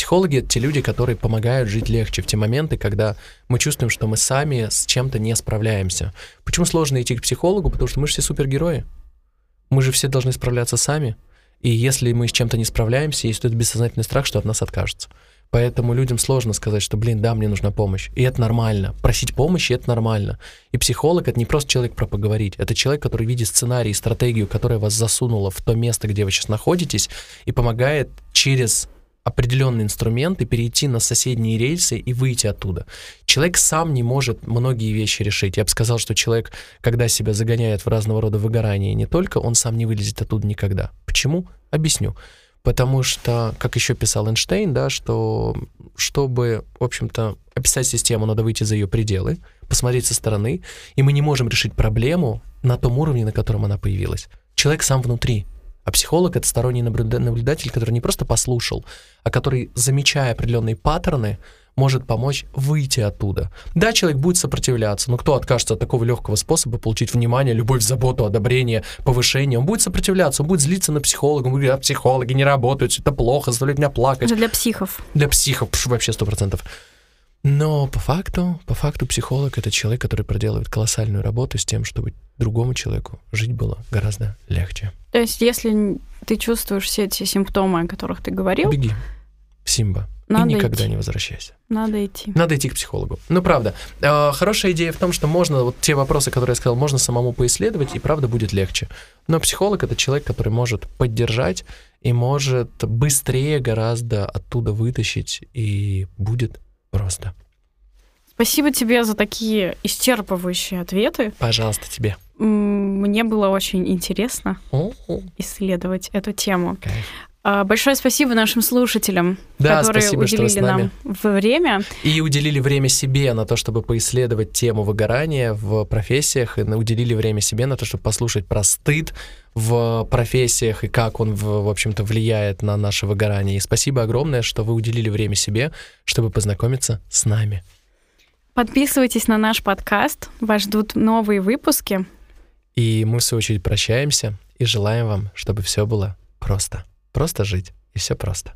Психологи — это те люди, которые помогают жить легче в те моменты, когда мы чувствуем, что мы сами с чем-то не справляемся. Почему сложно идти к психологу? Потому что мы же все супергерои. Мы же все должны справляться сами. И если мы с чем-то не справляемся, есть этот бессознательный страх, что от нас откажется. Поэтому людям сложно сказать, что, блин, да, мне нужна помощь. И это нормально. Просить помощи — это нормально. И психолог — это не просто человек про поговорить. Это человек, который видит сценарий, стратегию, которая вас засунула в то место, где вы сейчас находитесь, и помогает через определенные инструменты перейти на соседние рельсы и выйти оттуда. Человек сам не может многие вещи решить. Я бы сказал, что человек, когда себя загоняет в разного рода выгорание, не только он сам не вылезет оттуда никогда. Почему? Объясню. Потому что, как еще писал Эйнштейн, да, что чтобы, в общем-то, описать систему, надо выйти за ее пределы, посмотреть со стороны, и мы не можем решить проблему на том уровне, на котором она появилась. Человек сам внутри. А психолог — это сторонний наблюда- наблюдатель, который не просто послушал, а который, замечая определенные паттерны, может помочь выйти оттуда. Да, человек будет сопротивляться, но кто откажется от такого легкого способа получить внимание, любовь, заботу, одобрение, повышение? Он будет сопротивляться, он будет злиться на психолога, он будет говорить, а психологи не работают, это плохо, заставляют меня плакать. Это для психов. Для психов пш, вообще сто процентов. Но по факту, по факту психолог это человек, который проделывает колоссальную работу с тем, чтобы другому человеку жить было гораздо легче. То есть, если ты чувствуешь все эти симптомы, о которых ты говорил, Беги, Симба, Надо и никогда идти. не возвращайся. надо идти. Надо идти к психологу. Ну, правда. Э, Хорошая идея в том, что можно, вот те вопросы, которые я сказал, можно самому поисследовать, и правда будет легче. Но психолог — это человек, который может поддержать и может быстрее гораздо оттуда вытащить, и будет просто. Спасибо тебе за такие исчерпывающие ответы. Пожалуйста, тебе. Мне было очень интересно О, исследовать эту тему. кайф. А, Большое спасибо нашим слушателям, Да, которые спасибо, что вы уделили с нами. нам время. И уделили время себе на то, чтобы поисследовать тему выгорания в профессиях, и уделили время себе на то, чтобы послушать про стыд в профессиях и как он, в, в общем-то, влияет на наше выгорание. И спасибо огромное, что вы уделили время себе, чтобы познакомиться с нами. Подписывайтесь на наш подкаст. Вас ждут новые выпуски. И мы, в свою очередь, прощаемся и желаем вам, чтобы все было просто. Просто жить, и все просто.